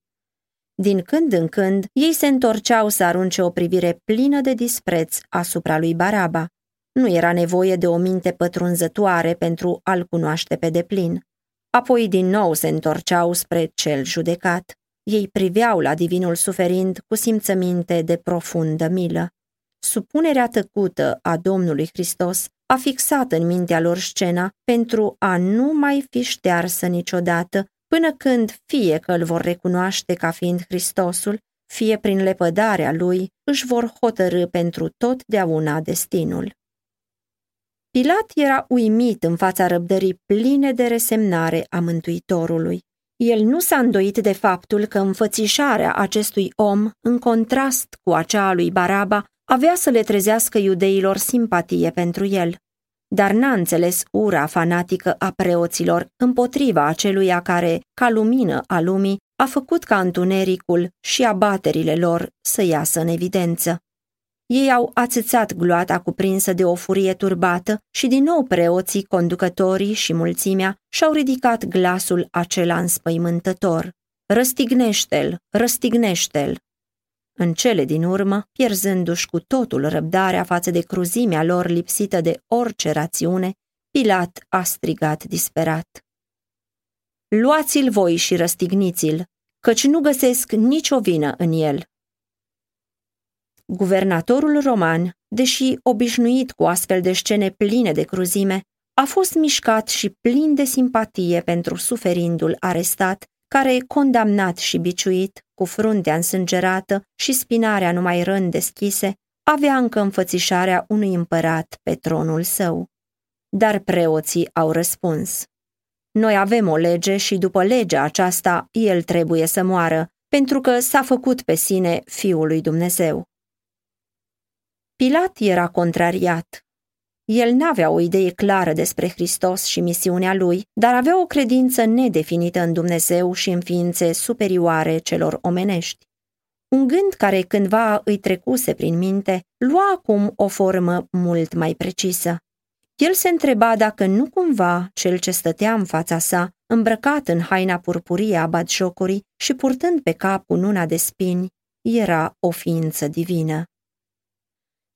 Din când în când, ei se întorceau să arunce o privire plină de dispreț asupra lui Baraba. Nu era nevoie de o minte pătrunzătoare pentru a-l cunoaște pe deplin. Apoi din nou se întorceau spre cel judecat. Ei priveau la divinul suferind cu simțăminte de profundă milă. Supunerea tăcută a Domnului Hristos a fixat în mintea lor scena pentru a nu mai fi ștearsă niciodată, până când fie că îl vor recunoaște ca fiind Hristosul, fie prin lepădarea lui își vor hotărâ pentru totdeauna destinul. Pilat era uimit în fața răbdării pline de resemnare a Mântuitorului. El nu s-a îndoit de faptul că înfățișarea acestui om, în contrast cu acea a lui Baraba, avea să le trezească iudeilor simpatie pentru el. Dar n-a înțeles ura fanatică a preoților împotriva aceluia care, ca lumină a lumii, a făcut ca întunericul și abaterile lor să iasă în evidență. Ei au ațățat gloata cuprinsă de o furie turbată și din nou preoții, conducătorii și mulțimea și-au ridicat glasul acela înspăimântător. Răstignește-l, răstignește-l! În cele din urmă, pierzându-și cu totul răbdarea față de cruzimea lor lipsită de orice rațiune, Pilat a strigat disperat. Luați-l voi și răstigniți-l, căci nu găsesc nicio vină în el. Guvernatorul roman, deși obișnuit cu astfel de scene pline de cruzime, a fost mișcat și plin de simpatie pentru suferindul arestat, care, condamnat și biciuit, cu fruntea însângerată și spinarea numai răni deschise, avea încă înfățișarea unui împărat pe tronul său. Dar preoții au răspuns. Noi avem o lege și după legea aceasta el trebuie să moară, pentru că s-a făcut pe sine Fiul lui Dumnezeu. Pilat era contrariat. El n-avea o idee clară despre Hristos și misiunea lui, dar avea o credință nedefinită în Dumnezeu și în ființe superioare celor omenești. Un gând care cândva îi trecuse prin minte, lua acum o formă mult mai precisă. El se întreba dacă nu cumva cel ce stătea în fața sa, îmbrăcat în haina purpurie a batjocorii și purtând pe cap una de spini, era o ființă divină.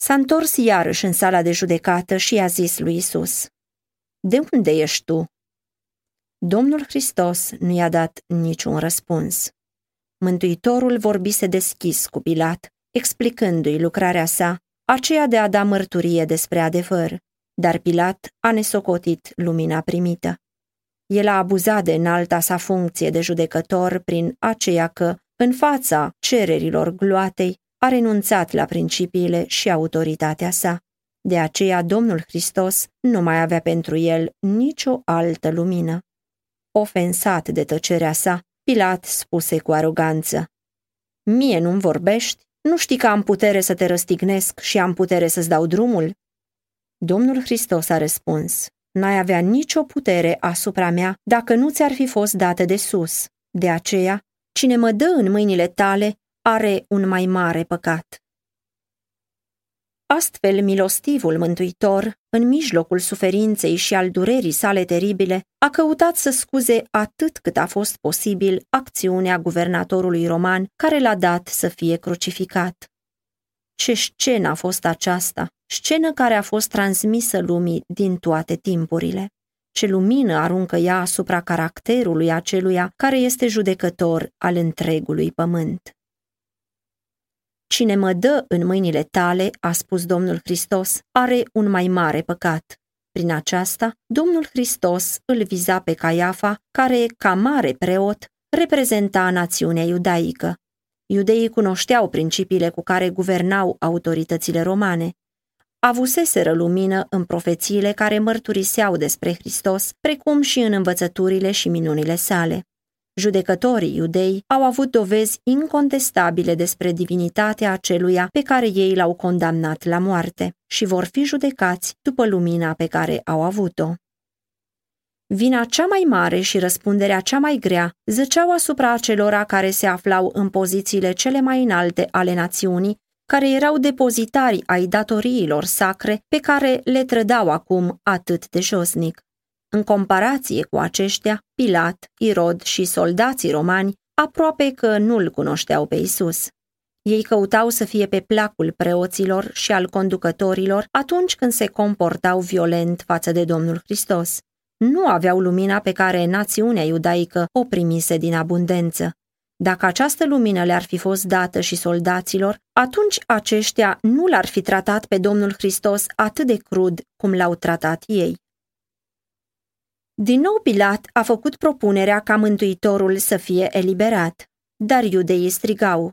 S-a întors iarăși în sala de judecată și i-a zis lui Isus: De unde ești tu? Domnul Hristos nu i-a dat niciun răspuns. Mântuitorul vorbise deschis cu Pilat, explicându-i lucrarea sa, aceea de a da mărturie despre adevăr, dar Pilat a nesocotit lumina primită. El a abuzat de înalta sa funcție de judecător prin aceea că, în fața cererilor gloatei, a renunțat la principiile și autoritatea sa. De aceea Domnul Hristos nu mai avea pentru el nicio altă lumină. Ofensat de tăcerea sa, Pilat spuse cu aroganță, Mie nu-mi vorbești? Nu știi că am putere să te răstignesc și am putere să-ți dau drumul? Domnul Hristos a răspuns, N-ai avea nicio putere asupra mea dacă nu ți-ar fi fost dată de sus. De aceea, cine mă dă în mâinile tale are un mai mare păcat. Astfel, milostivul mântuitor, în mijlocul suferinței și al durerii sale teribile, a căutat să scuze atât cât a fost posibil acțiunea guvernatorului roman care l-a dat să fie crucificat. Ce scenă a fost aceasta, scenă care a fost transmisă lumii din toate timpurile. Ce lumină aruncă ea asupra caracterului aceluia care este judecător al întregului pământ. Cine mă dă în mâinile tale, a spus Domnul Hristos, are un mai mare păcat. Prin aceasta, Domnul Hristos îl viza pe Caiafa, care, ca mare preot, reprezenta națiunea iudaică. Iudeii cunoșteau principiile cu care guvernau autoritățile romane. Avuseseră lumină în profețiile care mărturiseau despre Hristos, precum și în învățăturile și minunile sale. Judecătorii iudei au avut dovezi incontestabile despre divinitatea aceluia pe care ei l-au condamnat la moarte și vor fi judecați după lumina pe care au avut-o. Vina cea mai mare și răspunderea cea mai grea zăceau asupra acelora care se aflau în pozițiile cele mai înalte ale națiunii, care erau depozitari ai datoriilor sacre pe care le trădau acum atât de josnic. În comparație cu aceștia, Pilat, Irod și soldații romani aproape că nu-l cunoșteau pe Isus. Ei căutau să fie pe placul preoților și al conducătorilor atunci când se comportau violent față de Domnul Hristos. Nu aveau lumina pe care națiunea iudaică o primise din abundență. Dacă această lumină le-ar fi fost dată și soldaților, atunci aceștia nu l-ar fi tratat pe Domnul Hristos atât de crud cum l-au tratat ei. Din nou Pilat a făcut propunerea ca mântuitorul să fie eliberat, dar iudeii strigau,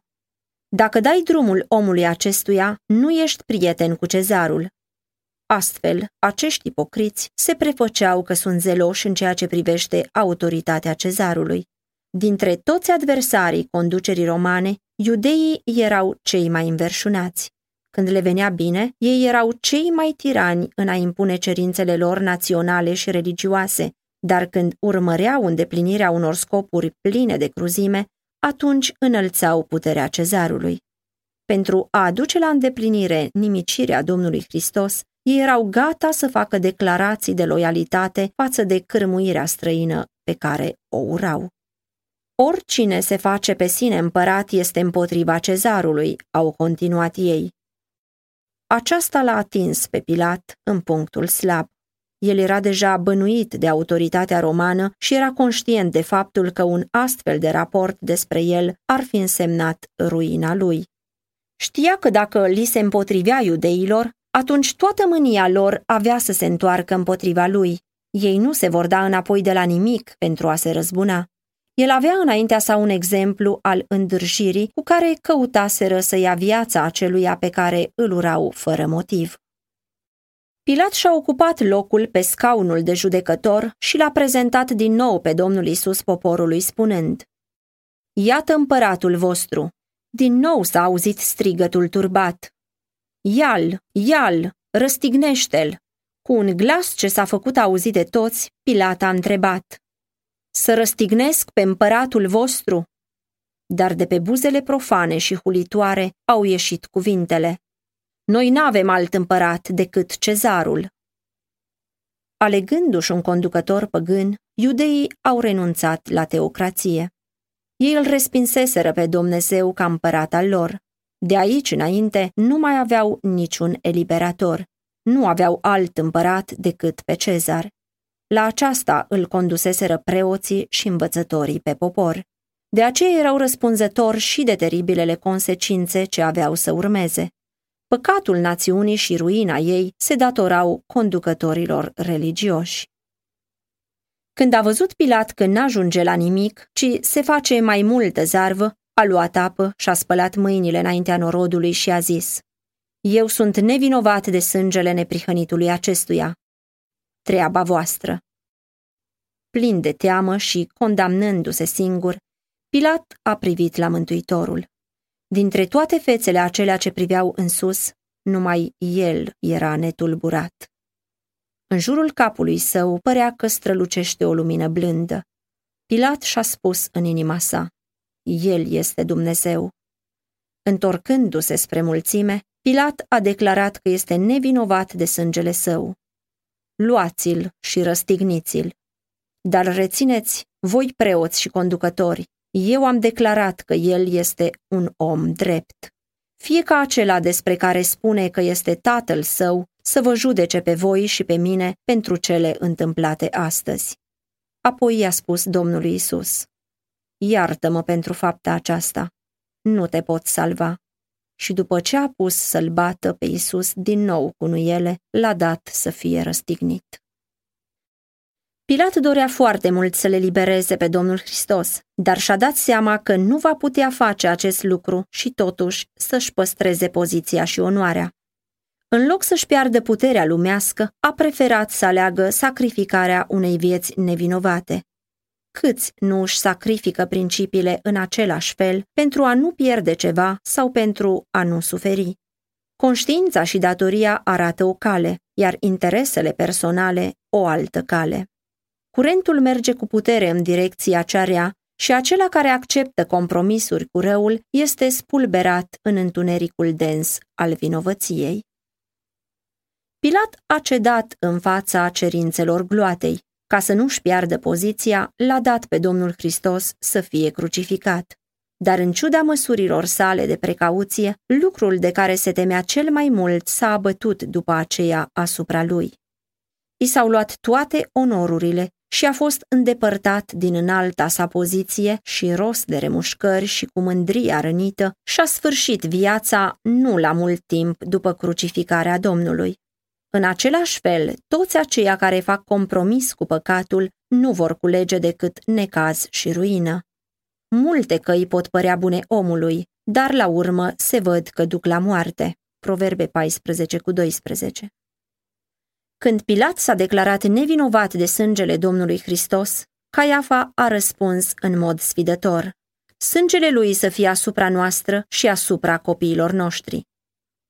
Dacă dai drumul omului acestuia, nu ești prieten cu cezarul. Astfel, acești ipocriți se prefăceau că sunt zeloși în ceea ce privește autoritatea cezarului. Dintre toți adversarii conducerii romane, iudeii erau cei mai înverșunați. Când le venea bine, ei erau cei mai tirani în a impune cerințele lor naționale și religioase, dar când urmăreau îndeplinirea unor scopuri pline de cruzime, atunci înălțau puterea cezarului. Pentru a aduce la îndeplinire nimicirea Domnului Hristos, ei erau gata să facă declarații de loialitate față de cârmuirea străină pe care o urau. Oricine se face pe sine împărat este împotriva cezarului, au continuat ei. Aceasta l-a atins pe Pilat în punctul slab. El era deja bănuit de autoritatea romană și era conștient de faptul că un astfel de raport despre el ar fi însemnat ruina lui. Știa că dacă li se împotrivea iudeilor, atunci toată mânia lor avea să se întoarcă împotriva lui. Ei nu se vor da înapoi de la nimic pentru a se răzbuna. El avea înaintea sa un exemplu al îndârjirii cu care căutaseră să ia viața aceluia pe care îl urau fără motiv. Pilat și-a ocupat locul pe scaunul de judecător și l-a prezentat din nou pe Domnul Isus poporului spunând Iată împăratul vostru! Din nou s-a auzit strigătul turbat. Ial, ial, răstignește-l! Cu un glas ce s-a făcut auzit de toți, Pilat a întrebat Să răstignesc pe împăratul vostru? Dar de pe buzele profane și hulitoare au ieșit cuvintele noi n-avem alt împărat decât cezarul. Alegându-și un conducător păgân, iudeii au renunțat la teocrație. Ei îl respinseseră pe Dumnezeu ca împărat al lor. De aici înainte nu mai aveau niciun eliberator. Nu aveau alt împărat decât pe Cezar. La aceasta îl conduseseră preoții și învățătorii pe popor. De aceea erau răspunzători și de teribilele consecințe ce aveau să urmeze. Păcatul națiunii și ruina ei se datorau conducătorilor religioși. Când a văzut Pilat că n-ajunge la nimic, ci se face mai multă zarvă, a luat apă și a spălat mâinile înaintea norodului și a zis Eu sunt nevinovat de sângele neprihănitului acestuia. Treaba voastră. Plin de teamă și condamnându-se singur, Pilat a privit la Mântuitorul. Dintre toate fețele acelea ce priveau în sus, numai el era netulburat. În jurul capului său părea că strălucește o lumină blândă. Pilat și-a spus în inima sa, El este Dumnezeu. Întorcându-se spre mulțime, Pilat a declarat că este nevinovat de sângele său. Luați-l și răstigniți-l. Dar rețineți, voi preoți și conducători, eu am declarat că el este un om drept. Fie ca acela despre care spune că este tatăl său să vă judece pe voi și pe mine pentru cele întâmplate astăzi. Apoi i-a spus Domnului Isus: Iartă-mă pentru fapta aceasta. Nu te pot salva. Și după ce a pus să-l bată pe Isus din nou cu nuiele, l-a dat să fie răstignit. Pilat dorea foarte mult să le libereze pe Domnul Hristos, dar și-a dat seama că nu va putea face acest lucru și totuși să-și păstreze poziția și onoarea. În loc să-și piardă puterea lumească, a preferat să aleagă sacrificarea unei vieți nevinovate. Câți nu își sacrifică principiile în același fel pentru a nu pierde ceva sau pentru a nu suferi? Conștiința și datoria arată o cale, iar interesele personale o altă cale. Curentul merge cu putere în direcția cea rea și acela care acceptă compromisuri cu răul este spulberat în întunericul dens al vinovăției. Pilat a cedat în fața cerințelor gloatei. Ca să nu-și piardă poziția, l-a dat pe Domnul Hristos să fie crucificat. Dar în ciuda măsurilor sale de precauție, lucrul de care se temea cel mai mult s-a abătut după aceea asupra lui. I s-au luat toate onorurile și a fost îndepărtat din înalta sa poziție și rost de remușcări și cu mândria rănită și-a sfârșit viața nu la mult timp după crucificarea Domnului. În același fel, toți aceia care fac compromis cu păcatul nu vor culege decât necaz și ruină. Multe căi pot părea bune omului, dar la urmă se văd că duc la moarte. Proverbe 14 cu 12 când Pilat s-a declarat nevinovat de sângele Domnului Hristos, Caiafa a răspuns în mod sfidător. Sângele lui să fie asupra noastră și asupra copiilor noștri.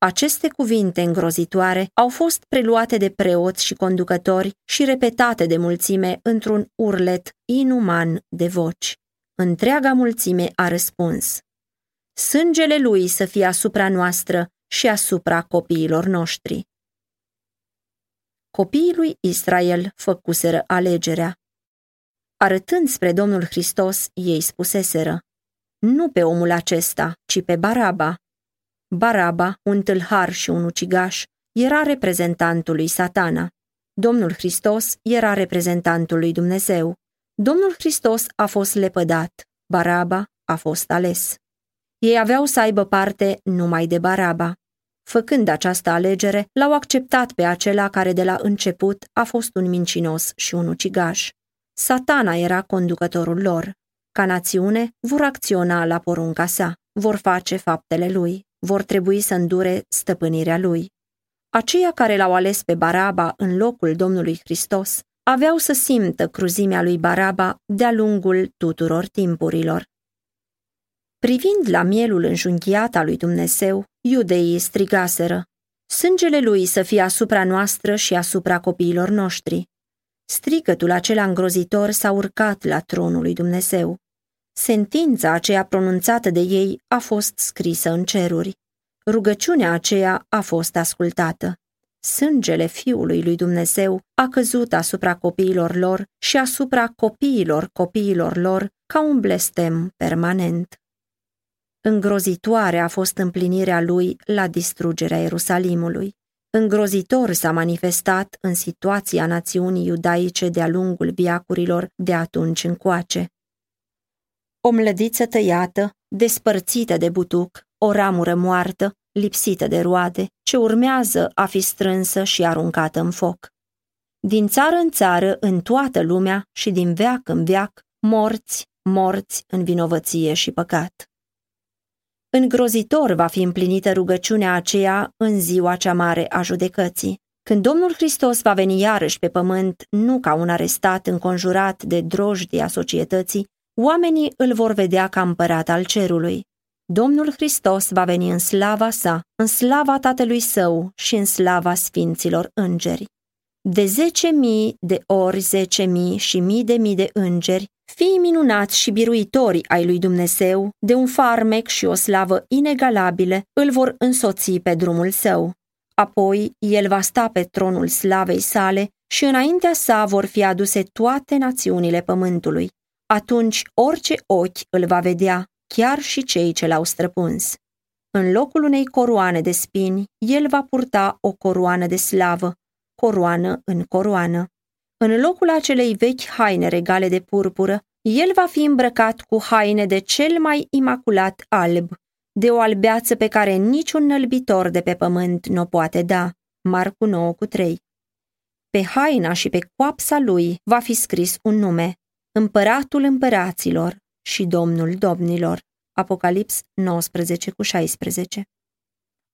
Aceste cuvinte îngrozitoare au fost preluate de preoți și conducători și repetate de mulțime într-un urlet inuman de voci. Întreaga mulțime a răspuns. Sângele lui să fie asupra noastră și asupra copiilor noștri. Copiii lui Israel făcuseră alegerea. Arătând spre Domnul Hristos, ei spuseseră, nu pe omul acesta, ci pe Baraba. Baraba, un tâlhar și un ucigaș, era reprezentantul lui satana. Domnul Hristos era reprezentantul lui Dumnezeu. Domnul Hristos a fost lepădat, Baraba a fost ales. Ei aveau să aibă parte numai de Baraba. Făcând această alegere, l-au acceptat pe acela care de la început a fost un mincinos și un ucigaș. Satana era conducătorul lor. Ca națiune, vor acționa la porunca sa, vor face faptele lui, vor trebui să îndure stăpânirea lui. Aceia care l-au ales pe Baraba în locul Domnului Hristos aveau să simtă cruzimea lui Baraba de-a lungul tuturor timpurilor. Privind la mielul înjunghiat al lui Dumnezeu, iudeii strigaseră, Sângele lui să fie asupra noastră și asupra copiilor noștri. Strigătul acela îngrozitor s-a urcat la tronul lui Dumnezeu. Sentința aceea pronunțată de ei a fost scrisă în ceruri. Rugăciunea aceea a fost ascultată. sângele Fiului lui Dumnezeu a căzut asupra copiilor lor și asupra copiilor copiilor lor ca un blestem permanent. Îngrozitoare a fost împlinirea lui la distrugerea Ierusalimului. Îngrozitor s-a manifestat în situația națiunii iudaice de-a lungul viacurilor de atunci încoace. O mlădiță tăiată, despărțită de butuc, o ramură moartă, lipsită de roade, ce urmează a fi strânsă și aruncată în foc. Din țară în țară, în toată lumea și din veac în veac, morți, morți în vinovăție și păcat. Îngrozitor va fi împlinită rugăciunea aceea în ziua cea mare a judecății, când Domnul Hristos va veni iarăși pe pământ, nu ca un arestat înconjurat de drojdia societății, oamenii îl vor vedea ca împărat al cerului. Domnul Hristos va veni în slava sa, în slava Tatălui Său și în slava Sfinților Îngeri. De zece mii de ori zece mii și mii de mii de îngeri, fii minunați și biruitori ai lui Dumnezeu, de un farmec și o slavă inegalabile, îl vor însoți pe drumul său. Apoi el va sta pe tronul slavei sale și înaintea sa vor fi aduse toate națiunile pământului. Atunci orice ochi îl va vedea, chiar și cei ce l-au străpuns. În locul unei coroane de spini, el va purta o coroană de slavă, coroană în coroană. În locul acelei vechi haine regale de purpură, el va fi îmbrăcat cu haine de cel mai imaculat alb, de o albeață pe care niciun nălbitor de pe pământ nu o poate da. Marcu 9 cu 3 Pe haina și pe coapsa lui va fi scris un nume, Împăratul împăraților și Domnul domnilor. Apocalips 19 cu 16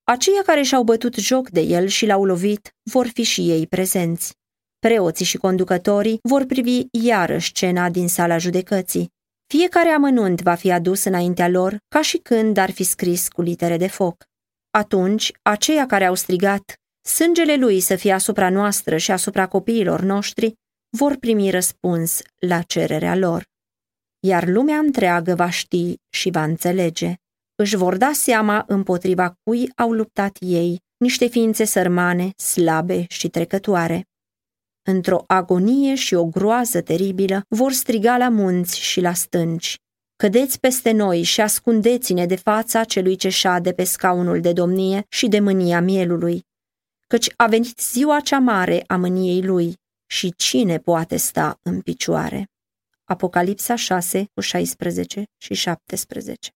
Aceia care și-au bătut joc de el și l-au lovit vor fi și ei prezenți. Preoții și conducătorii vor privi iarăși scena din sala judecății. Fiecare amănunt va fi adus înaintea lor ca și când ar fi scris cu litere de foc. Atunci, aceia care au strigat, sângele lui să fie asupra noastră și asupra copiilor noștri, vor primi răspuns la cererea lor. Iar lumea întreagă va ști și va înțelege. Își vor da seama împotriva cui au luptat ei, niște ființe sărmane, slabe și trecătoare. Într-o agonie și o groază teribilă, vor striga la munți și la stânci. Cădeți peste noi și ascundeți-ne de fața celui ce șade pe scaunul de domnie și de mânia mielului, căci a venit ziua cea mare a mâniei lui și cine poate sta în picioare. Apocalipsa 6 cu 16 și 17